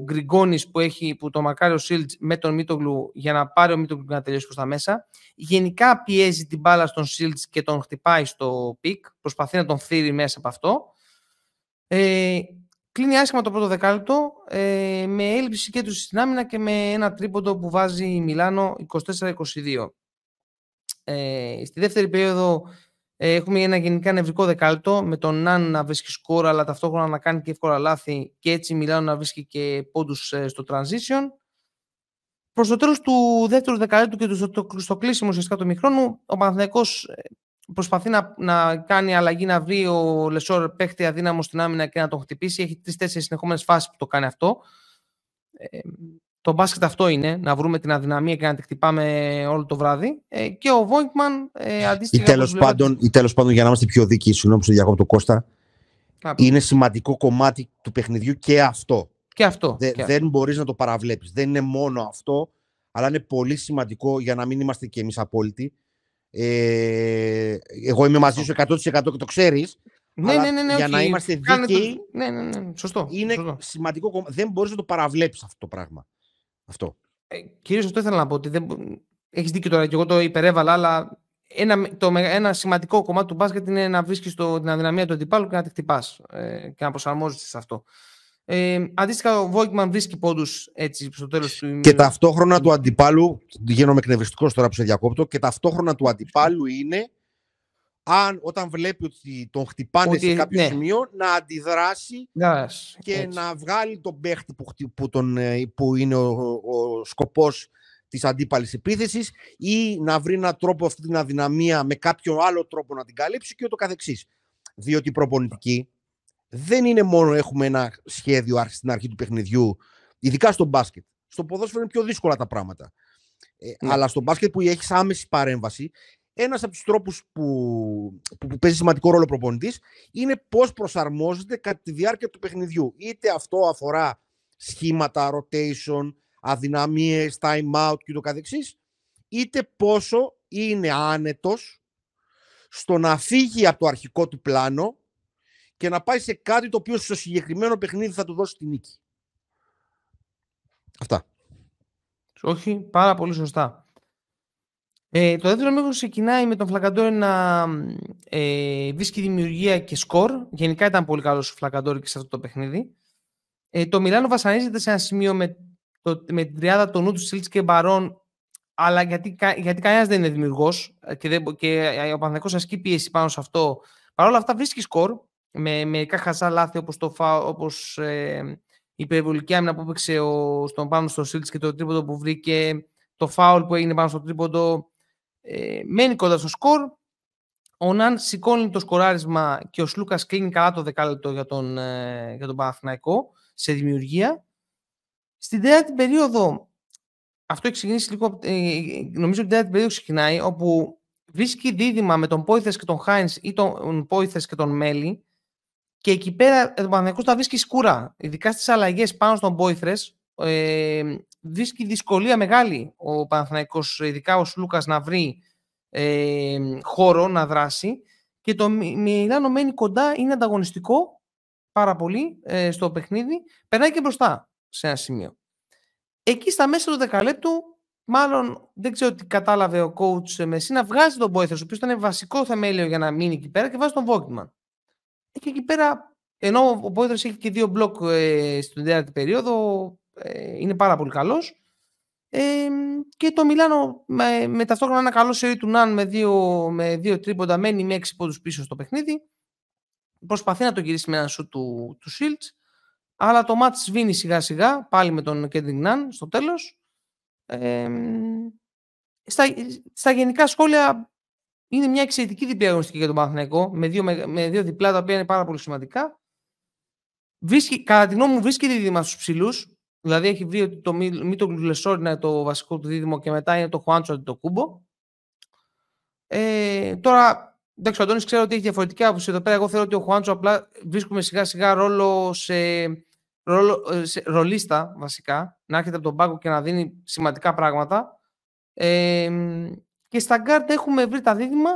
Γκριγκόνης που, έχει, που τον μαρκάρει ο Σιλντς με τον Μίτογλου για να πάρει ο Μίτογλου να τελειώσει προς τα μέσα. Γενικά πιέζει την μπάλα στον Σιλντς και τον χτυπάει στο pick. Προσπαθεί να τον φθείρει μέσα από αυτό. Ε, κλείνει άσχημα το πρώτο δεκάλεπτο ε, με έλλειψη και του στην άμυνα και με ένα τρίποντο που βάζει η Μιλάνο 24-22. Ε, στη δεύτερη περίοδο ε, έχουμε ένα γενικά νευρικό δεκάλυτο με τον Ναν να βρίσκει σκόρα αλλά ταυτόχρονα να κάνει και εύκολα λάθη και έτσι Μιλάνο να βρίσκει και πόντους ε, στο transition. Προς το τέλος του δεύτερου δεκαλέτου και στο, στο κλείσιμο ουσιαστικά του μηχρόνου ο Παναθηναϊκός ε, προσπαθεί να, να κάνει αλλαγή να βρει ο Λεσόρ παίχτη αδύναμο στην άμυνα και να τον χτυπήσει. Έχει τρει-τέσσερι συνεχόμενες φάσεις που το κάνει αυτό. Ε, το μπάσκετ αυτό είναι, να βρούμε την αδυναμία και να την χτυπάμε όλο το βράδυ. Ε, και ο Βόγκμαν ε, αντίστοιχα. Ή τέλο πάντων, τέλος πάντων, για να είμαστε πιο δίκαιοι, συγγνώμη στο διακόπτω Κώστα, είναι σημαντικό κομμάτι του παιχνιδιού και αυτό. Και αυτό. Δε, δεν μπορείς να το παραβλέπει. Δεν είναι μόνο αυτό, αλλά είναι πολύ σημαντικό για να μην είμαστε κι εμείς απόλυτοι. Ε, εγώ είμαι μαζί σου 100% και το ξέρεις. Ναι, ναι, ναι, ναι, για να είμαστε δίκαιοι. Ναι, ναι, ναι, σωστό. Είναι σωστό. σημαντικό. Δεν μπορείς να το παραβλέψεις αυτό το πράγμα. Αυτό. Ε, κυρίως αυτό ήθελα να πω ότι δεν... έχεις δίκιο τώρα και εγώ το υπερέβαλα, αλλά ένα, το, ένα σημαντικό κομμάτι του μπάσκετ είναι να βρίσκεις την αδυναμία του αντιπάλου και να τη χτυπάς ε, και να προσαρμόζεσαι σε αυτό. Ε, αντίστοιχα, ο Βόικμαν βρίσκει πόντους έτσι στο τέλος του. Και ταυτόχρονα του αντιπάλου, γίνομαι εκνευριστικός τώρα που σε διακόπτω, και ταυτόχρονα του αντιπάλου είναι αν όταν βλέπει ότι τον χτυπάνε σε κάποιο ναι. σημείο να αντιδράσει και να βγάλει τον παίχτη που, που, τον, ε, που είναι ο, ο σκοπός της αντίπαλης επίθεσης ή να βρει έναν τρόπο αυτή την αδυναμία με κάποιο άλλο τρόπο να την καλύψει και ούτω καθεξής. Διότι η προπονητική δεν είναι μόνο έχουμε ένα σχέδιο στην αρχή του παιχνιδιού, ειδικά στο μπάσκετ. Στο ποδόσφαιρο είναι πιο δύσκολα τα πράγματα. Ε, ναι. Αλλά στο μπάσκετ που έχεις άμεση παρέμβαση, ένας από τους τρόπους που, που, παίζει σημαντικό ρόλο ο προπονητής είναι πώς προσαρμόζεται κατά τη διάρκεια του παιχνιδιού. Είτε αυτό αφορά σχήματα, rotation, αδυναμίες, time out κ.ο.κ. είτε πόσο είναι άνετος στο να φύγει από το αρχικό του πλάνο και να πάει σε κάτι το οποίο στο συγκεκριμένο παιχνίδι θα του δώσει τη νίκη. Αυτά. Όχι, πάρα πολύ σωστά. Ε, το δεύτερο μήκο ξεκινάει με τον Φλακαντόρη να ε, βρίσκει δημιουργία και σκορ. Γενικά ήταν πολύ καλός ο Φλακαντόρη και σε αυτό το παιχνίδι. Ε, το Μιλάνο βασανίζεται σε ένα σημείο με, το, με την τριάδα των νου του Σίλτς και Μπαρόν, αλλά γιατί, γιατί κανένας δεν είναι δημιουργός και, δεν, και ο Παναθυνακό ασκεί πίεση πάνω σε αυτό. Παρ' όλα αυτά βρίσκει σκορ με μερικά χαζά λάθη όπως όπως, ε, η υπερβολική άμυνα που έπαιξε ο, στον πάνω στο Σίλτς και το τρίποντο που βρήκε, το φάουλ που έγινε πάνω στο τρίποντο ε, μένει κοντά στο σκορ. Ο Ναν σηκώνει το σκοράρισμα και ο Σλούκας κλείνει καλά το δεκάλεπτο για τον, ε, για τον Παναθηναϊκό σε δημιουργία. Στην τέταρτη περίοδο, αυτό έχει ξεκινήσει λίγο, ε, νομίζω ότι την τέταρτη περίοδο ξεκινάει, όπου βρίσκει δίδυμα με τον Πόηθες και τον Χάινς ή τον Πόηθες και τον Μέλι και εκεί πέρα ο Παναθηναϊκός τα βρίσκει σκούρα. Ειδικά στις αλλαγές πάνω στον Πόηθρες ε, βρίσκει δυσκολία μεγάλη ο Παναθηναϊκός, ειδικά ο Σλούκας να βρει ε, χώρο να δράσει και το Μιλάνο μένει κοντά, είναι ανταγωνιστικό πάρα πολύ ε, στο παιχνίδι, περνάει και μπροστά σε ένα σημείο. Εκεί στα μέσα του δεκαλέπτου, μάλλον δεν ξέρω τι κατάλαβε ο coach Μεσίνα, βγάζει τον Μπόιθερ, ο οποίος ήταν βασικό θεμέλιο για να μείνει εκεί πέρα και βάζει τον Βόκμαν. Και εκεί πέρα, ενώ ο Πόιθρες έχει και δύο μπλοκ ε, στην τέταρτη περίοδο, ε, είναι πάρα πολύ καλός. Ε, και το Μιλάνο με, με ταυτόχρονα ένα καλό σερί του Ναν με δύο, με δύο τρίποντα μένει με έξι πόντους πίσω στο παιχνίδι. Προσπαθεί να το γυρίσει με ένα σουτ του, του Shields. Αλλά το ματς σβήνει σιγά σιγά πάλι με τον Κέντρικ Ναν στο τέλος. Ε, στα, στα γενικά σχόλια είναι μια εξαιρετική διπλή αγωνιστική για τον Παναθηναϊκό με δύο, με, με δύο διπλά τα οποία είναι πάρα πολύ σημαντικά. Βρίσκει, κατά τη γνώμη μου βρίσκει δίδυμα στους ψηλούς Δηλαδή έχει βρει ότι το Μίτο Γκλουλεσόρ είναι το βασικό του δίδυμο και μετά είναι το Χουάντσο το Κούμπο. Ε, τώρα, εντάξει, ο Αντώνης ξέρω ότι έχει διαφορετική άποψη εδώ πέρα. Εγώ θεωρώ ότι ο Χουάντσο απλά βρίσκουμε σιγά σιγά ρόλο σε, ρόλο, ε, σε ρολίστα βασικά, να έρχεται από τον πάγκο και να δίνει σημαντικά πράγματα. Ε, και στα γκαρντ έχουμε βρει τα δίδυμα,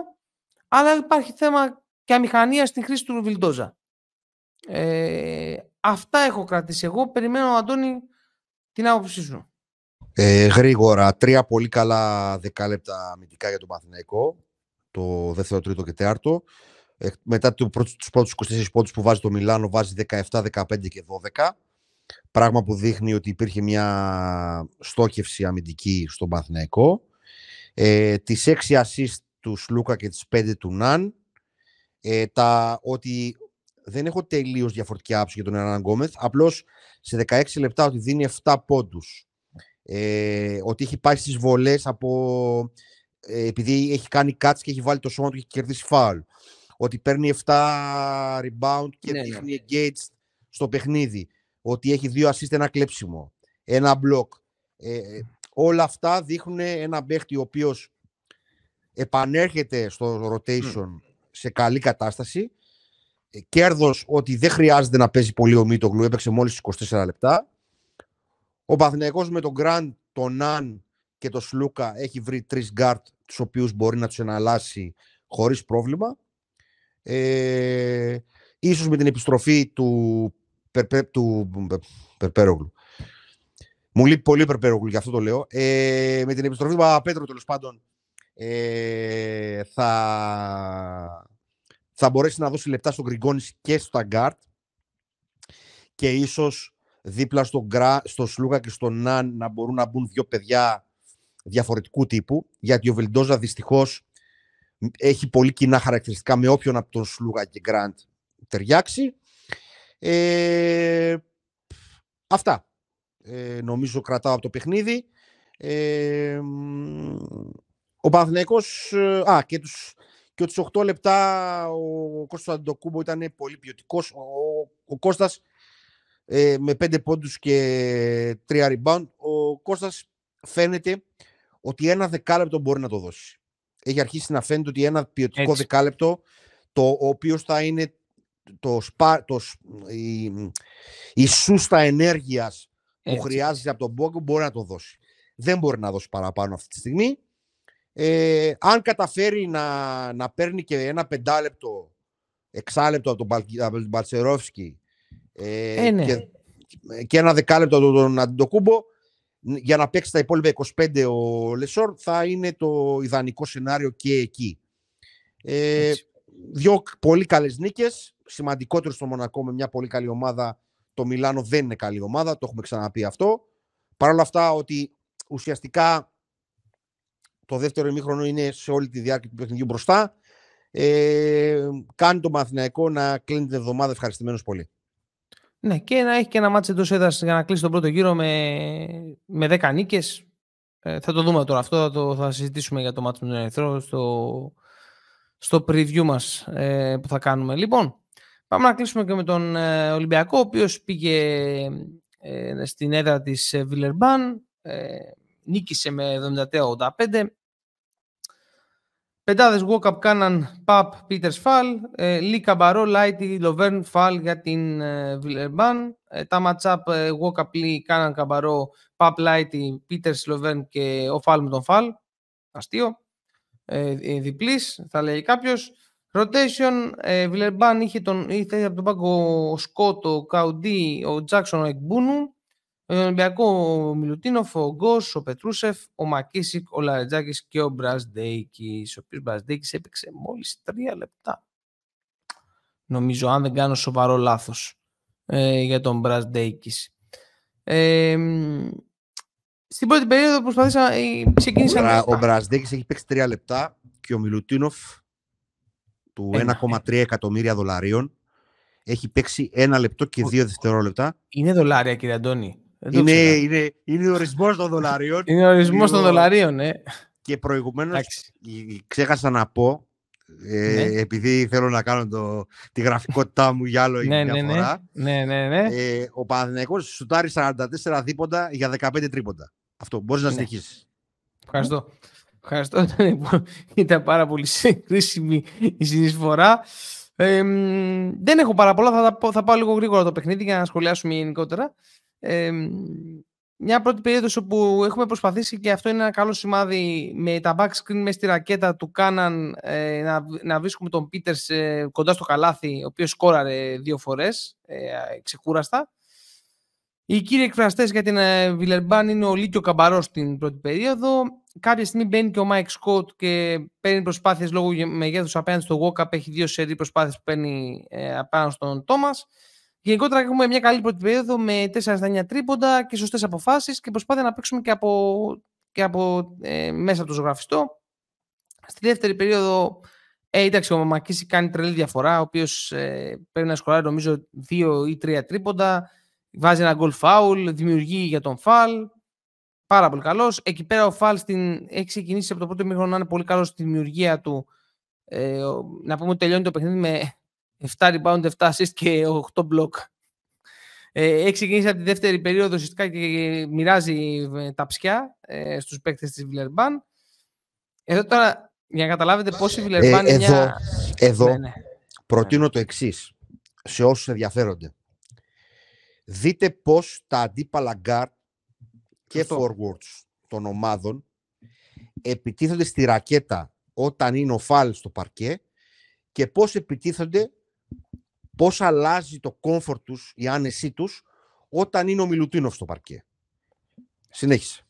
αλλά υπάρχει θέμα και αμηχανία στην χρήση του Βιλντόζα. Ε, αυτά έχω κρατήσει εγώ. Περιμένω, Αντώνη, την άποψή σου; Ε, γρήγορα, τρία πολύ καλά δεκάλεπτα αμυντικά για τον Παναθηναϊκό. Το δεύτερο, τρίτο και τέταρτο. Ε, μετά του τους πρώτους 24 πόντους που βάζει το Μιλάνο, βάζει 17, 15 και 12. Πράγμα που δείχνει ότι υπήρχε μια στόχευση αμυντική στον Παθηναϊκό. Ε, τις 6 assist τους Σλούκα και τις 5 του Ναν. Ε, τα, ότι δεν έχω τελείως διαφορετική άποψη για τον Ερνάν Γκόμεθ. Απλώς σε 16 λεπτά ότι δίνει 7 πόντους. Ε, ότι έχει πάει στις βολές από. Ε, επειδή έχει κάνει κάτς και έχει βάλει το σώμα του και έχει κερδίσει φάουλ. Ότι παίρνει 7 rebound και ναι, ναι. δείχνει ναι. engaged στο παιχνίδι. Ότι έχει δύο assist, ένα κλέψιμο. Ένα block. Ε, όλα αυτά δείχνουν ένα παίχτη ο οποίος επανέρχεται στο rotation σε καλή κατάσταση ε, Κέρδος ότι δεν χρειάζεται να παίζει πολύ ο Μίτογλου, έπαιξε μόλις 24 λεπτά. Ο Παναθηναϊκός με τον Γκραντ, τον Ναν και τον Σλούκα έχει βρει τρεις γκαρντ τους οποίους μπορεί να τους εναλλάσσει χωρίς πρόβλημα. Ε, ίσως με την επιστροφή του, Περπέ, του Περπέρογλου. Μου λείπει πολύ Περπέρογλου, γι' αυτό το λέω. Ε, με την επιστροφή του Παπαπέτρου, τέλος πάντων, ε, θα θα μπορέσει να δώσει λεπτά στον Γκριγκόνης και στο Ταγκάρτ και ίσως δίπλα στον Γκρά, στο Σλούγα και στον Ναν να μπορούν να μπουν δύο παιδιά διαφορετικού τύπου, γιατί ο Βελντόζα δυστυχώς έχει πολύ κοινά χαρακτηριστικά με όποιον από τον Σλούγα και Γκραντ ταιριάξει. Ε, αυτά. Ε, νομίζω κρατάω από το παιχνίδι. Ε, ο Παναθηναϊκός, ε, α, και τους και ότι 8 λεπτά ο Κώστας Αντοκούμπο ήταν πολύ ποιοτικός. Ο, ο Κώστας ε, με 5 πόντους και 3 rebound, ο Κώστας φαίνεται ότι ένα δεκάλεπτο μπορεί να το δώσει. Έχει αρχίσει να φαίνεται ότι ένα ποιοτικό Έτσι. δεκάλεπτο, το οποίος θα είναι το, σπα, το, η, η σούστα ενέργειας που χρειάζεται από τον Μπόγκο μπορεί να το δώσει. Δεν μπορεί να δώσει παραπάνω αυτή τη στιγμή. Ε, αν καταφέρει να, να παίρνει και ένα πεντάλεπτο, εξάλεπτο από τον, Μπαλτσερόφσκι ε, ε, ναι. και, και, ένα δεκάλεπτο από τον Αντιτοκούμπο, για να παίξει τα υπόλοιπα 25 ο Λεσόρ, θα είναι το ιδανικό σενάριο και εκεί. Ε, δύο πολύ καλές νίκες, σημαντικότερο στο Μονακό με μια πολύ καλή ομάδα. Το Μιλάνο δεν είναι καλή ομάδα, το έχουμε ξαναπεί αυτό. Παρ' όλα αυτά ότι ουσιαστικά το δεύτερο ημίχρονο είναι σε όλη τη διάρκεια του παιχνιδιού μπροστά. Ε, κάνει το Μαθηναϊκό να κλείνει την εβδομάδα ευχαριστημένος πολύ. Ναι, και να έχει και ένα μάτσο εντός έδρας για να κλείσει τον πρώτο γύρο με, με 10 νίκες. Ε, θα το δούμε τώρα αυτό, θα, το, θα συζητήσουμε για το μάτσο με τον Ερυθρό στο, στο preview μας ε, που θα κάνουμε. Λοιπόν, πάμε να κλείσουμε και με τον ε, Ολυμπιακό, ο οποίος πήγε ε, στην έδρα της Βιλερμπάν, νίκησε με 74-85. Πεντάδες walk-up κάναν Παπ, Πίτερς Φαλ, Λι, Καμπαρό, Λάιτι, Λοβέρν, Φαλ για την Βιλερμπάν. Ε, τα match-up ε, Γουόκαπ Λι, Κάναν Καμπαρό, Παπ, Λάιτι, Πίτερς, Λοβέρν και ο Φαλ με τον Φαλ. Αστείο. Ε, διπλής, θα λέει κάποιος. Rotation, Βιλερμπάν είχε, τον, είχε από τον πάγκο ο Σκοτ, ο Καουντί, ο Τζάξον, ο Εγκμπούνου. Με τον Ολυμπιακό ο Μιλουτίνοφ, ο Γκος, ο Πετρούσεφ, ο Μακίσικ, ο Λαρετζάκης και ο Μπραζντέικη. Ο οποίος Μπραζντέικη έπαιξε μόλις τρία λεπτά. Νομίζω, αν δεν κάνω σοβαρό λάθος ε, για τον Μπραζντέικη. Ε, στην πρώτη περίοδο προσπαθήσα. Ε, ξεκίνησα. Ο, ο Μπραζντέικη έχει παίξει τρία λεπτά και ο Μιλουτίνοφ του 1,3 εκατομμύρια δολαρίων έχει παίξει ένα λεπτό και δύο δευτερόλεπτα. Είναι δολάρια, κύριε Αντώνη. Είναι, είναι, είναι ο ορισμός των δολαρίων. Είναι ο ορισμός των δολαρίων, ναι. Και προηγουμένως ξέχασα να πω, ε, ναι. επειδή θέλω να κάνω το, τη γραφικότητά μου για άλλο ναι, μια ναι, ναι, φορά. Ναι, ναι, ναι. Ε, ο Παναθηναϊκός σουτάρει 44 δίποντα για 15 τρίποντα. Αυτό μπορείς να ναι. συνεχίσεις. Ευχαριστώ. Ευχαριστώ. (laughs) Ήταν πάρα πολύ χρήσιμη η συνεισφορά. Ε, δεν έχω πάρα πολλά. Θα, θα πάω λίγο γρήγορα το παιχνίδι για να σχολιάσουμε γενικότερα μια πρώτη περίοδος όπου έχουμε προσπαθήσει και αυτό είναι ένα καλό σημάδι με τα back screen μέσα στη ρακέτα του Κάναν ε, να, να βρίσκουμε τον Πίτερς ε, κοντά στο καλάθι ο οποίος σκόραρε δύο φορές ε, ξεκούραστα. Οι κύριοι εκφραστές για την Βιλερμπάν είναι ο Λι και ο Καμπαρό στην πρώτη περίοδο. Κάποια στιγμή μπαίνει και ο Μάικ Σκοτ και παίρνει προσπάθειες λόγω μεγέθους απέναντι στο Walkup. Έχει δύο σερί προσπάθειες που παίρνει ε, απέναντι στον Τόμας. Γενικότερα έχουμε μια καλή πρώτη περίοδο με 4 στα 9 τρίποντα και σωστές αποφάσεις και προσπάθεια να παίξουμε και από, και από ε, μέσα από το ζωγραφιστό. Στη δεύτερη περίοδο, ε, εντάξει, ο Μακίση κάνει τρελή διαφορά, ο οποίος ε, πρέπει να σκοράρει νομίζω 2 ή 3 τρίποντα. Βάζει ένα goal foul, δημιουργεί για τον φαλ. Πάρα πολύ καλός. Εκεί πέρα ο φαλ στην... έχει ξεκινήσει από το πρώτο μήχρονο να είναι πολύ καλός στη δημιουργία του. Ε, να πούμε ότι τελειώνει το παιχνίδι με 7 rebound, 7 assist και 8 block. Ε, έχει ξεκινήσει από τη δεύτερη περίοδο ουσιαστικά και μοιράζει ε, τα ψιά ε, στους παίκτες της Βιλερμπάν. Εδώ τώρα, για να καταλάβετε πώς η Βιλερμπάν ε, είναι εδώ, μια... Εδώ ναι, ναι. προτείνω το εξής σε όσους ενδιαφέρονται. Δείτε πώς τα αντίπαλα γκαρντ και forwards των ομάδων επιτίθονται στη ρακέτα όταν είναι ο Φαλ στο παρκέ και πώς επιτίθονται πώς αλλάζει το comfort τους, η άνεσή τους, όταν είναι ο Μιλουτίνοφ στο παρκέ. Συνέχισε.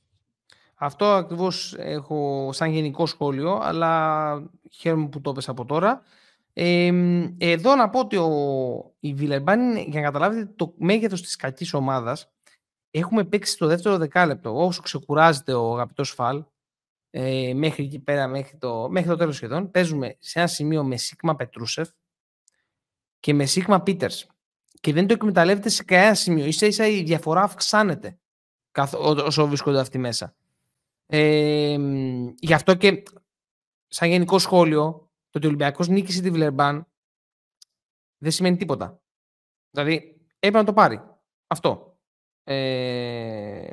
Αυτό ακριβώς έχω σαν γενικό σχόλιο, αλλά χαίρομαι που το έπεσα από τώρα. Ε, εδώ να πω ότι ο, η Βιλερμπάν, για να καταλάβετε το μέγεθος της κακής ομάδας, έχουμε παίξει στο δεύτερο δεκάλεπτο, όσο ξεκουράζεται ο αγαπητός Φαλ, ε, μέχρι εκεί πέρα, μέχρι το, μέχρι το τέλος σχεδόν, παίζουμε σε ένα σημείο με Σίγμα Πετρούσεφ, και με Σίγμα Πίτερ. Και δεν το εκμεταλλεύεται σε κανένα σημείο. σα ίσα η διαφορά αυξάνεται όσο βρίσκονται αυτοί μέσα. Ε, γι' αυτό και σαν γενικό σχόλιο, το ότι ο Ολυμπιακός νίκησε τη Βιλερμπάν δεν σημαίνει τίποτα. Δηλαδή, έπρεπε να το πάρει. Αυτό. Ε,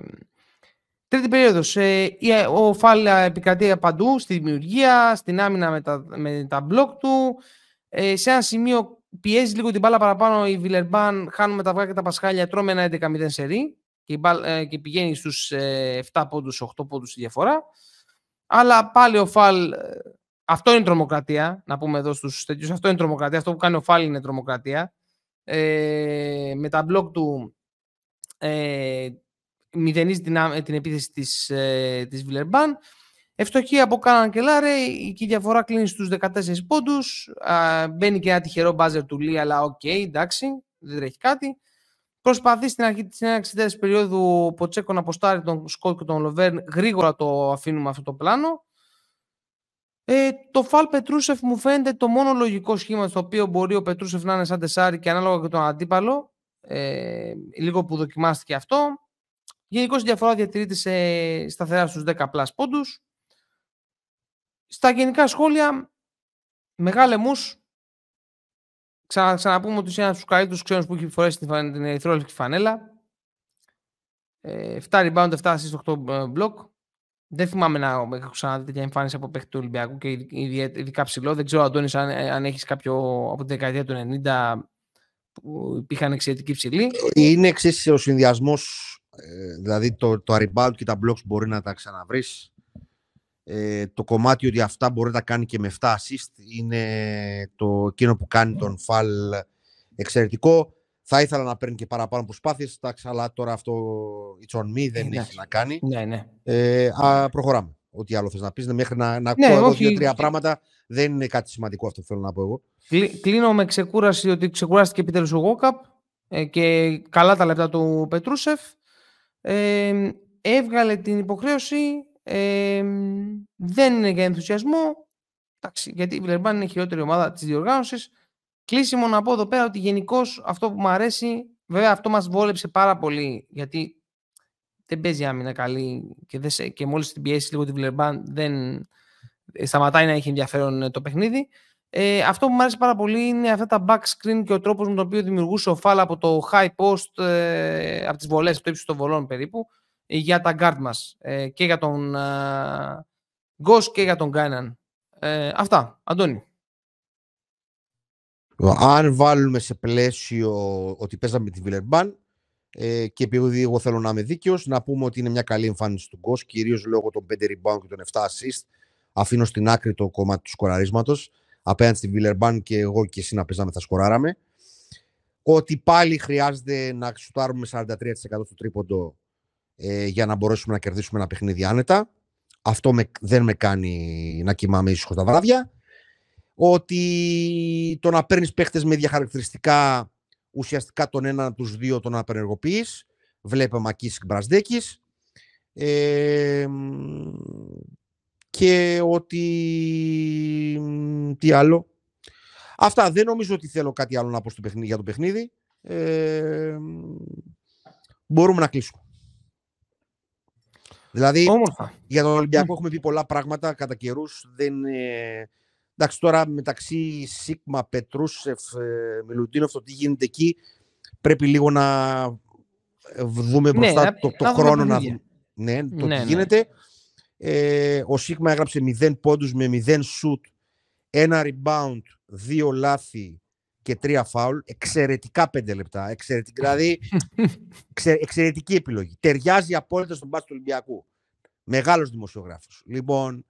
τρίτη περίοδος. Ε, ο Φάλα επικρατεί παντού, στη δημιουργία, στην άμυνα με τα, με τα μπλοκ του. Ε, σε ένα σημείο πιέζει λίγο την μπάλα παραπάνω η Βιλερμπάν, χάνουμε τα αυγά και τα πασχάλια, τρώμε ένα 11-0 σερί και, ε, και πηγαίνει στους 7 ε, πόντους, 8 πόντους τη διαφορά. Αλλά πάλι ο Φαλ, ε, αυτό είναι τρομοκρατία, να πούμε εδώ στους τέτοιους, αυτό είναι τρομοκρατία, αυτό που κάνει ο Φαλ είναι τρομοκρατία. Ε, με τα μπλοκ του ε, μηδενίζει την, την επίθεση της, ε, της Βιλερμπάν. Ευστοχή από Κάναν και Λάρε, η διαφορά κλείνει στους 14 πόντους. μπαίνει και ένα τυχερό buzzer του Λι, αλλά OK, okay, εντάξει, δεν τρέχει κάτι. Προσπαθεί στην αρχή τη έναρξη περίοδου ο Ποτσέκο να ποστάρει τον Σκοτ και τον Λοβέρν. Γρήγορα το αφήνουμε αυτό το πλάνο. Ε, το Φαλ Πετρούσεφ μου φαίνεται το μόνο λογικό σχήμα στο οποίο μπορεί ο Πετρούσεφ να είναι σαν τεσάρι και ανάλογα και τον αντίπαλο. Ε, λίγο που δοκιμάστηκε αυτό. Γενικώς η διαφορά διατηρείται σε σταθερά στους 10 πλάς πόντους. Στα γενικά σχόλια, μεγάλε μους, Ξανα, ξαναπούμε ότι είναι ένας από τους καλύτερους ξένους που έχει φορέσει την, την ερυθρόλευκη φανέλα. Ε, 7 rebound, 7 assist, 8 block. δεν θυμάμαι να έχω ξαναδεί τέτοια εμφάνιση από παίχτη του Ολυμπιακού και ειδικά ψηλό. Δεν ξέρω, Αντώνη, αν, αν έχεις κάποιο από τη δεκαετία του 90 που υπήρχαν εξαιρετικοί ψηλοί. Είναι εξής ο συνδυασμός. Ε, δηλαδή το, το και τα blocks μπορεί να τα ξαναβρεις. Ε, το κομμάτι ότι αυτά μπορεί να τα κάνει και με 7 assist είναι το εκείνο που κάνει τον Φαλ εξαιρετικό. Θα ήθελα να παίρνει και παραπάνω προσπάθειες. αλλά τώρα αυτό it's on me, δεν έχει να κάνει. Ναι, ναι. Ε, α, προχωράμε. Ό,τι άλλο θες να πεις. Μέχρι να, να ναι, εγώ δύο-τρία πράγματα δεν είναι κάτι σημαντικό αυτό που θέλω να πω εγώ. Κλείνω με ξεκούραση ότι ξεκουράστηκε επιτέλους ο Γόκαπ ε, και καλά τα λεπτά του Πετρούσεφ. Ε, έβγαλε την υποχρέωση. Ε, δεν είναι για ενθουσιασμό. Εντάξει, γιατί η Βιλερμπάν είναι η χειρότερη ομάδα της διοργάνωσης. Κλείσιμο να πω εδώ πέρα ότι γενικώς αυτό που μου αρέσει, βέβαια αυτό μας βόλεψε πάρα πολύ, γιατί δεν παίζει άμυνα καλή και, δεν, και μόλις την πιέσει λίγο τη Βιλερμπάν δεν ε, σταματάει να έχει ενδιαφέρον ε, το παιχνίδι. Ε, αυτό που μου αρέσει πάρα πολύ είναι αυτά τα back screen και ο τρόπος με τον οποίο δημιουργούσε ο Φάλ από το high post, ε, από τις βολές, από το ύψος των βολών περίπου, ε, για τα guard μας ε, και για τον ε, Ghost και για τον Γκάιναν. αυτά, Αντώνη. Αν βάλουμε σε πλαίσιο ότι παίζαμε τη Βιλερμπάν ε, και επειδή εγώ θέλω να είμαι δίκαιος, να πούμε ότι είναι μια καλή εμφάνιση του Γκος, κυρίως λόγω των 5 rebound και των 7 assist. Αφήνω στην άκρη το κομμάτι του σκοραρίσματος. Απέναντι στη Βιλερμπάν και εγώ και εσύ να παίζαμε θα σκοράραμε. Ότι πάλι χρειάζεται να σουτάρουμε 43% στο τρίποντο ε, για να μπορέσουμε να κερδίσουμε ένα παιχνίδι άνετα. Αυτό με, δεν με κάνει να κοιμάμαι ήσυχος τα βράδια ότι το να παίρνεις παίχτες με διαχαρακτηριστικά ουσιαστικά τον έναν από τους δύο τον απενεργοποιείς. Βλέπε Μακίσικ Μπρασδέκης. Ε, και ότι. Τι άλλο. Αυτά. Δεν νομίζω ότι θέλω κάτι άλλο να πω στο παιχνίδι, για το παιχνίδι. Ε, μπορούμε να κλείσουμε. Δηλαδή, για τον Ολυμπιακό έχουμε πει πολλά πράγματα κατά καιρούς. Δεν, Εντάξει, τώρα μεταξύ Σίγμα, Πετρούσεφ, ε, Μιλουτίνοφ, το τι γίνεται εκεί, πρέπει λίγο να ε, δούμε ναι, μπροστά το, το χρόνο να δούμε. Ναι, το τι ναι, ναι. γίνεται. Ε, ο Σίγμα έγραψε 0 πόντους με 0 σουτ, ένα rebound, δύο λάθη και τρία φάουλ. Εξαιρετικά πέντε λεπτά. Εξαιρετική, δηλαδή, (laughs) εξαιρετική επιλογή. Ταιριάζει απόλυτα στον μπάσκετ του Ολυμπιακού. Μεγάλος δημοσιογράφος. Λοιπόν,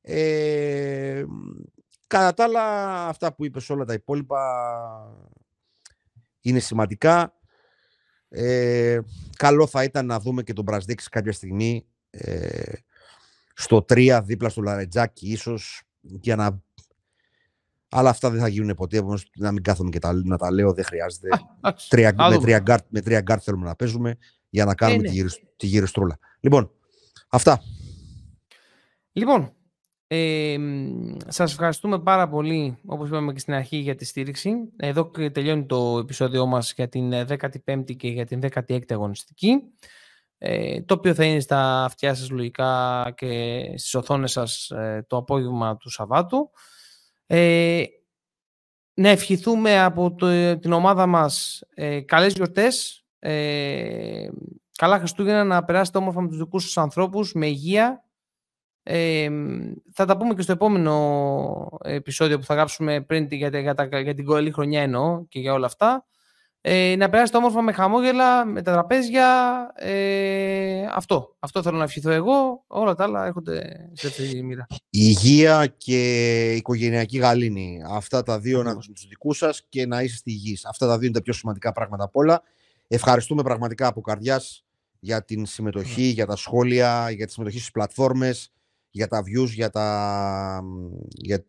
ε, Κατά τα άλλα, αυτά που είπες όλα τα υπόλοιπα είναι σημαντικά. Ε, καλό θα ήταν να δούμε και τον Μπραζντέικις κάποια στιγμή ε, στο 3 δίπλα στο Λαρετζάκι ίσως για να... Αλλά αυτά δεν θα γίνουν ποτέ, όμως να μην κάθομαι και τα, να τα λέω, δεν χρειάζεται. τρία, με, τρία γκαρντ, με τρία γκαρντ θέλουμε να παίζουμε για να κάνουμε ε, ναι. τη, τη γυριστρούλα. Λοιπόν, αυτά. Λοιπόν, ε, σας ευχαριστούμε πάρα πολύ, όπως είπαμε και στην αρχή, για τη στήριξη. Εδώ τελειώνει το επεισόδιό μας για την 15η και για την 16η αγωνιστική. Ε, το οποίο θα είναι στα αυτιά σας λογικά και στις οθόνες σας ε, το απόγευμα του Σαββάτου. Ε, να ευχηθούμε από το, την ομάδα μας ε, καλές γιορτές, ε, καλά Χριστούγεννα, να περάσετε όμορφα με τους δικούς σας ανθρώπους, με υγεία, ε, θα τα πούμε και στο επόμενο επεισόδιο που θα γράψουμε πριν για, για, για, για την κολλή χρονιά εννοώ και για όλα αυτά. Ε, να περάσετε όμορφα με χαμόγελα, με τα τραπέζια. Ε, αυτό. Αυτό θέλω να ευχηθώ εγώ. Όλα τα άλλα έρχονται σε αυτή τη μοίρα. Υγεία και οικογενειακή γαλήνη. Αυτά τα δύο να τους δικούς σας και να είστε υγιεί. Αυτά τα δύο είναι τα πιο σημαντικά πράγματα απ' όλα. Ευχαριστούμε πραγματικά από καρδιάς για την συμμετοχή, για τα σχόλια, για τη συμμετοχή στις πλατφόρμες για τα views, για, τα, για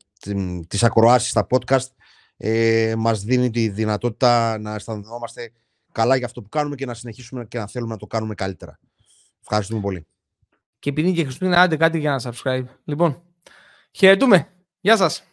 τις ακροάσεις στα podcast ε, μας δίνει τη δυνατότητα να αισθανόμαστε καλά για αυτό που κάνουμε και να συνεχίσουμε και να θέλουμε να το κάνουμε καλύτερα. Ευχαριστούμε πολύ. Και επειδή και Χριστούγεννα, άντε κάτι για να subscribe. Λοιπόν, χαιρετούμε. Γεια σας.